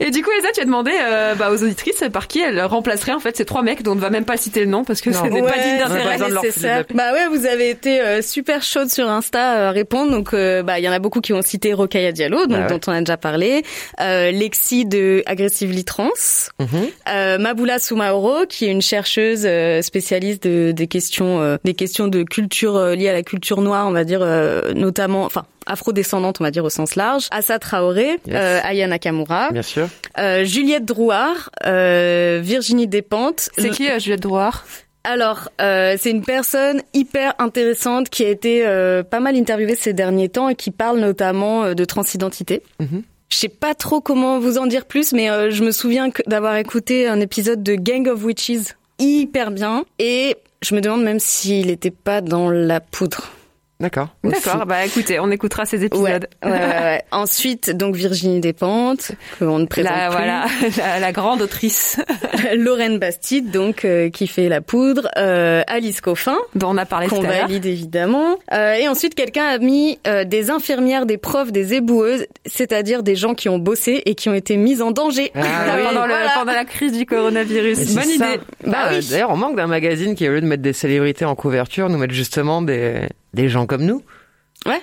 S4: et du coup, Elsa, tu as demandé euh, bah, aux auditrices par qui elle remplacerait en fait ces trois mecs dont on ne va même pas citer le nom parce que ce n'est pas digne d'intérêt.
S6: Bah ouais, vous avez été euh, super chaude sur Insta euh, à répondre. Donc, bah il y en a beaucoup qui ont cité Rokaya Diallo, donc, ah dont on a déjà parlé, Lexi de Aggressively Trans, mm Maboula Soumaoro, qui est une chercheuse spécialiste de, des questions, des questions de culture liées à la culture noire, on va dire, notamment, enfin afro-descendante, on va dire au sens large, Assa Traoré, euh, Aya Nakamura,
S3: bien sûr,
S6: euh, Juliette Drouard, euh, Virginie Despentes.
S4: C'est qui euh, Juliette Drouard?
S6: Alors, euh, c'est une personne hyper intéressante qui a été euh, pas mal interviewée ces derniers temps et qui parle notamment de transidentité. Mm Je sais pas trop comment vous en dire plus, mais je me souviens d'avoir écouté un épisode de Gang of Witches hyper bien et je me demande même s'il était pas dans la poudre.
S3: D'accord.
S4: D'accord. Bah écoutez, on écoutera ces épisodes.
S6: Ouais, ouais, ouais. Ensuite, donc Virginie Despentes, qu'on ne présente
S4: La,
S6: plus.
S4: voilà, la, la grande autrice.
S6: Lorraine Bastide, donc euh, qui fait la poudre. Euh, Alice Coffin,
S4: dont on a parlé tout
S6: qu'on
S4: à l'heure.
S6: valide évidemment. Euh, et ensuite, quelqu'un a mis euh, des infirmières, des profs, des éboueuses, c'est-à-dire des gens qui ont bossé et qui ont été mis en danger
S3: Ah oui.
S4: pendant, le-
S6: Voilà.
S4: pendant la crise du coronavirus. Bonne idée.
S6: Bah
S3: Ah,
S6: oui.
S3: D'ailleurs, on manque d'un magazine qui, au lieu de mettre des célébrités en couverture, nous mettre justement des, des gens comme nous.
S6: Ouais.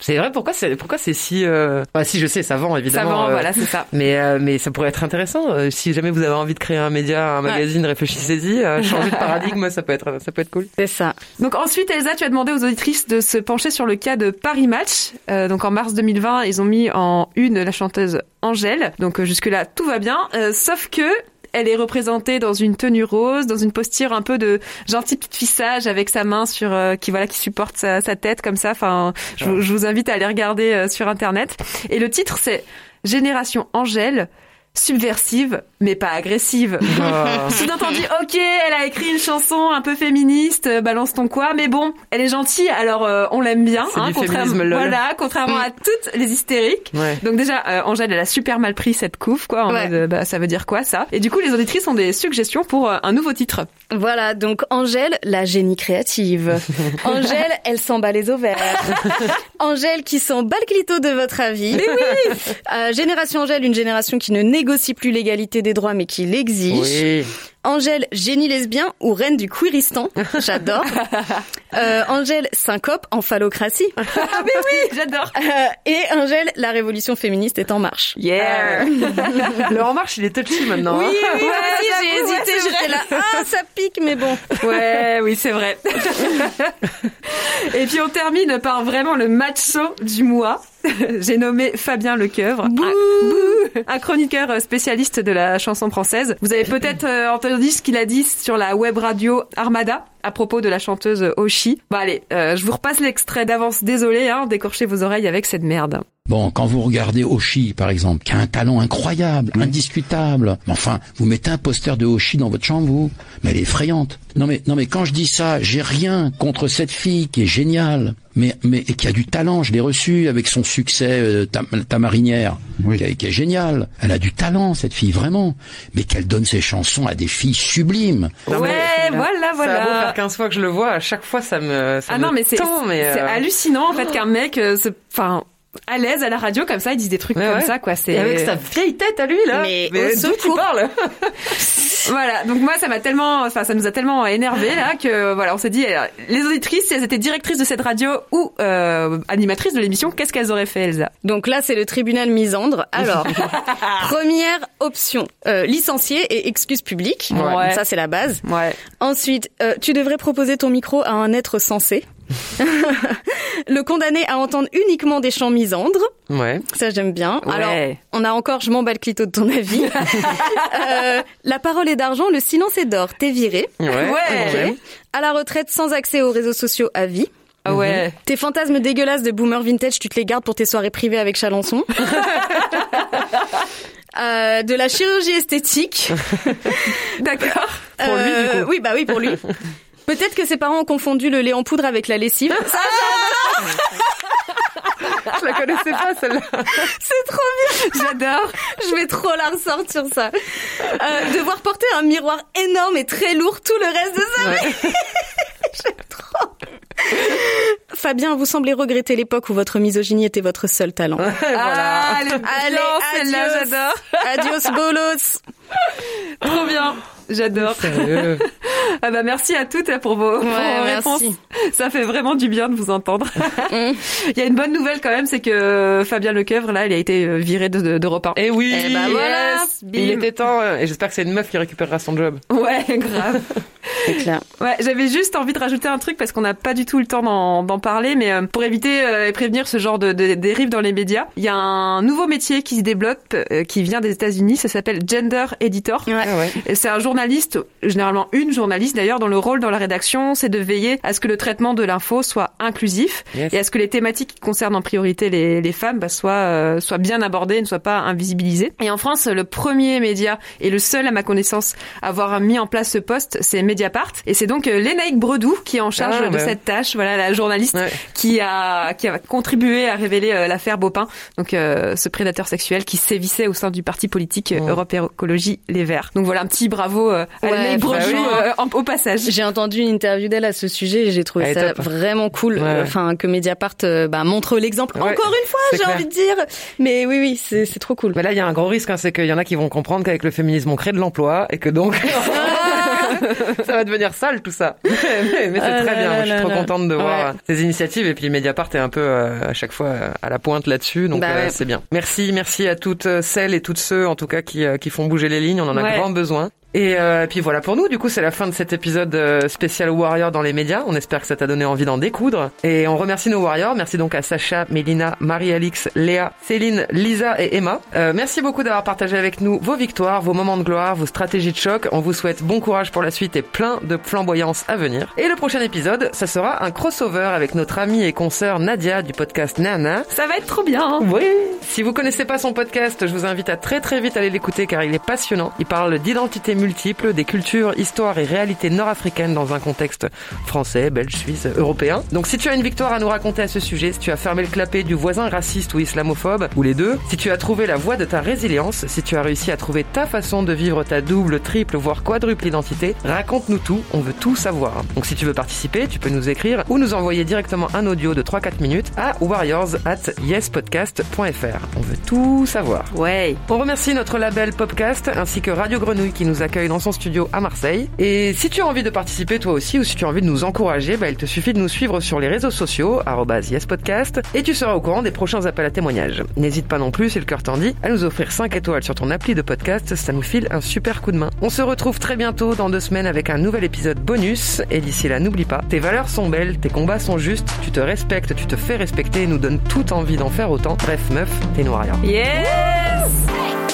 S3: C'est vrai, pourquoi c'est, pourquoi c'est si, euh... bah, si je sais, ça vend évidemment.
S4: Ça vend,
S3: euh,
S4: voilà, c'est ça.
S3: Mais, euh, mais ça pourrait être intéressant. euh, si jamais vous avez envie de créer un média, un magazine, réfléchissez-y, euh, changer de paradigme, ça peut être, ça peut être cool.
S6: C'est ça.
S4: Donc ensuite, Elsa, tu as demandé aux auditrices de se pencher sur le cas de Paris Match. Euh, donc en mars 2020, ils ont mis en une la chanteuse Angèle. Donc euh, jusque-là, tout va bien. Euh, sauf que elle est représentée dans une tenue rose, dans une posture un peu de gentil petit fissage avec sa main sur euh, qui voilà qui supporte sa, sa tête comme ça. Enfin, je, vous- je vous invite à aller regarder euh, sur internet. Et le titre c'est Génération Angèle subversive mais pas agressive.
S3: Oh.
S4: Sous-entendu, ok, elle a écrit une chanson un peu féministe, euh, balance ton quoi, mais bon, elle est gentille, alors euh, on l'aime bien,
S3: du
S4: contrairement, voilà, contrairement à toutes les hystériques.
S3: Ouais.
S4: Donc déjà, euh, Angèle, elle a super mal pris cette couve, quoi, en
S6: Ouais.
S4: mode, bah, ça veut dire quoi ça? Et du coup, les auditrices ont des suggestions pour euh, un nouveau titre.
S6: Voilà, donc Angèle, la génie créative. Angèle, elle s'en bat les ovaires. Angèle qui s'en bat le clito de votre avis. Mais oui Génération Angèle, une génération qui ne négocie plus l'égalité des droits mais qui l'exige. Angèle, génie lesbien ou reine du queeristan. J'adore. Euh, Angèle, syncope en phallocratie.
S4: ah mais oui, j'adore.
S6: Euh, et Angèle, la révolution féministe est en marche.
S4: Yeah.
S3: Le En Marche, il est touchy maintenant.
S6: Oui,
S3: hein.
S6: oui, aussi, j'ai
S4: ouais,
S6: hésité,
S4: c'est
S6: j'étais là, ah, ça pique, mais bon.
S4: Ouais, oui, c'est vrai. Et puis on termine par vraiment le macho du mois. J'ai nommé Fabien Lecoeuvre, un, Bouh un chroniqueur spécialiste de la chanson française. Vous avez peut-être euh, entendu ce qu'il a dit sur la web radio Armada à propos de la chanteuse Oshi. Bon allez, euh, je vous repasse l'extrait d'avance. Désolé, hein, décorchez vos oreilles avec cette merde.
S15: Bon, quand vous regardez Oshi, par exemple, qui a un talent incroyable, indiscutable, mais enfin, vous mettez un poster de Oshi dans votre chambre, vous, mais elle est effrayante. Non mais, non mais quand je dis ça, j'ai rien contre cette fille qui est géniale, mais, mais et qui a du talent. Je l'ai reçue avec son succès, euh, ta, ta marinière, qui, est, qui est géniale. Elle a du talent, cette fille, vraiment. Mais qu'elle donne ses chansons à des filles sublimes.
S3: Non, mais
S4: Ouais, voilà,
S3: Ça
S4: voilà.
S3: faire 15 fois que je le vois, à chaque fois, ça me, ça
S4: Ah
S3: me
S4: non, mais c'est
S3: euh,
S4: hallucinant en fait qu'un mec, euh, enfin, à l'aise à la radio comme ça, il dit des trucs
S3: Ouais,
S4: comme
S3: ouais.
S4: ça quoi. C'est
S3: Et avec sa vieille tête à lui, là.
S6: Mais au
S3: d'où tu parles
S4: Voilà, donc moi ça m'a tellement, enfin ça nous a tellement énervé là que voilà, on s'est dit euh, les auditrices, si elles étaient directrices de cette radio ou euh, animatrices de l'émission, qu'est-ce qu'elles auraient fait Elsa?
S6: Donc là, c'est le tribunal misandre. Alors, première option, euh, licencié et excuse publique.
S4: Ouais.
S6: Ça, c'est la base.
S4: Ouais.
S6: Ensuite, euh, tu devrais proposer ton micro à un être sensé. le condamner à entendre uniquement des chants misandres.
S3: Ouais.
S6: Ça, j'aime bien.
S4: Ouais.
S6: Alors, on a encore, je m'en bats le clito de ton avis. Euh, la parole est d'argent, le silence est d'or. T'es viré.
S3: Ouais.
S4: Ouais.
S6: À la retraite, sans accès aux réseaux sociaux à vie.
S4: Ah ouais.
S6: Tes fantasmes dégueulasses de boomer vintage, tu te les gardes pour tes soirées privées avec Chalençon. Euh, de la chirurgie esthétique.
S4: D'accord.
S3: Pour lui, du
S6: Euh,
S3: coup.
S6: Oui, bah oui, pour lui. Peut-être que ses parents ont confondu le lait en poudre avec la lessive. Ça,
S3: Je la connaissais pas, celle-là.
S6: c'est trop bien. J'adore. Je vais trop la ressortir ça. Euh, devoir porter un miroir énorme et très lourd tout le reste de sa vie. J'aime trop. Fabien, vous semblez regretter l'époque où votre misogynie était votre seul talent.
S4: Ah, elle est
S6: Allez,
S4: celle-là,
S6: adios.
S4: j'adore.
S6: Adios, bolos.
S4: Trop bien. J'adore.
S3: Sérieux.
S4: Ah bah merci à toutes pour vos, pour vos
S6: merci.
S4: réponses. Ça fait vraiment du bien de vous entendre. Il y a une bonne nouvelle quand même, c'est que Fabien Lecoeuvre là, il a été euh, viré de- de- d'Europe 1.
S3: Et oui.
S6: Eh bah voilà.
S4: Yes.
S3: Il était temps, euh, et j'espère que c'est une meuf qui récupérera son job.
S4: Ouais, grave.
S6: C'est clair.
S4: Ouais, j'avais juste envie de rajouter un truc parce qu'on n'a pas du tout le temps d'en d'en parler, mais euh, pour éviter euh, et prévenir ce genre de, de dérive dans les médias, il y a un nouveau métier qui se développe, euh, qui vient des États-Unis. Ça s'appelle gender editor.
S6: Ouais.
S3: Ah ouais.
S4: C'est un journaliste, généralement une journaliste d'ailleurs dont le rôle dans la rédaction, c'est de veiller à ce que le traitement de l'info soit inclusif
S3: Yes.
S4: et à ce que les thématiques qui concernent en priorité les, les femmes bah, soient, euh, soient bien abordées, ne soient pas invisibilisées. Et en France, le premier média et le seul à ma connaissance à avoir mis en place ce poste, c'est Mediapart. Et c'est donc euh, Lénaïque Bredou qui est en charge
S3: Ah,
S4: de
S3: ouais.
S4: cette tâche, voilà la journaliste qui a qui a contribué à révéler euh, l'affaire Bopin, donc euh, ce prédateur sexuel qui sévissait au sein du parti politique euh, Europe Écologie Les Verts. Donc voilà un petit bravo à
S6: Ouais,
S4: euh, en- au passage.
S6: J'ai entendu une interview d'elle à ce sujet et j'ai trouvé
S3: Elle
S6: ça vraiment cool.
S3: Ouais, ouais.
S6: Enfin, que Mediapart euh, bah, montre l'exemple
S3: Ouais,
S6: encore une fois, j'ai envie de dire. Mais oui, oui, c'est trop cool.
S3: Mais là, il y a un gros risque, hein, c'est qu'il y en a qui vont comprendre qu'avec le féminisme, on crée de l'emploi et que donc ça va devenir sale tout ça. Mais, mais- mais c'est
S6: Ah
S3: très
S6: là
S3: bien.
S6: là
S3: je suis
S6: là
S3: trop contente de voir
S6: Ouais.
S3: ces initiatives et puis Mediapart est un peu euh, à chaque fois à la pointe là-dessus, donc
S6: Bah
S3: euh,
S6: ouais.
S3: c'est bien. Merci, merci à toutes celles et toutes ceux en tout cas qui qui font bouger les lignes. On en a
S4: Ouais.
S3: grand besoin. Et euh, puis voilà pour nous, du coup c'est la fin de cet épisode euh, spécial Warrior dans les médias. On espère que ça t'a donné envie d'en découdre. Et on remercie nos Warriors. Merci donc à Sacha, Mélina, Marie-Alix, Léa, Céline, Lisa et Emma. Euh, merci beaucoup d'avoir partagé avec nous vos victoires, vos moments de gloire, vos stratégies de choc. On vous souhaite bon courage pour la suite et plein de flamboyance à venir. Et le prochain épisode, ça sera un crossover avec notre amie et consoeur Nadia du podcast Nana.
S4: Ça va être trop bien.
S3: Oui. Si vous connaissez pas son podcast, je vous invite à très très vite aller l'écouter car il est passionnant. Il parle d'identités multiples, des cultures, histoires et réalités nord-africaines dans un contexte français, belge, suisse, européen. Donc si tu as une victoire à nous raconter à ce sujet, si tu as fermé le clapet du voisin raciste ou islamophobe, ou les deux, si tu as trouvé la voie de ta résilience, si tu as réussi à trouver ta façon de vivre ta double, triple, voire quadruple identité, raconte-nous tout, on veut tout savoir. Donc si tu veux participer, tu peux nous écrire ou nous envoyer directement un audio de 3-4 minutes à warriors at yespodcast.fr. On veut tout savoir.
S4: Ouais.
S3: On remercie notre label Popcast ainsi que Radio Grenouille qui nous dans son studio à Marseille. Et si tu as envie de participer toi aussi ou si tu as envie de nous encourager, bah, il te suffit de nous suivre sur les réseaux sociaux, yespodcast, et tu seras au courant des prochains appels à témoignages. N'hésite pas non plus, si le cœur t'en dit, à nous offrir 5 étoiles sur ton appli de podcast, ça nous file un super coup de main. On se retrouve très bientôt dans deux semaines avec un nouvel épisode bonus, et d'ici là, n'oublie pas, tes valeurs sont belles, tes combats sont justes, tu te respectes, tu te fais respecter et nous donne toute envie d'en faire autant. Bref, meuf, t'es noir.
S4: Yes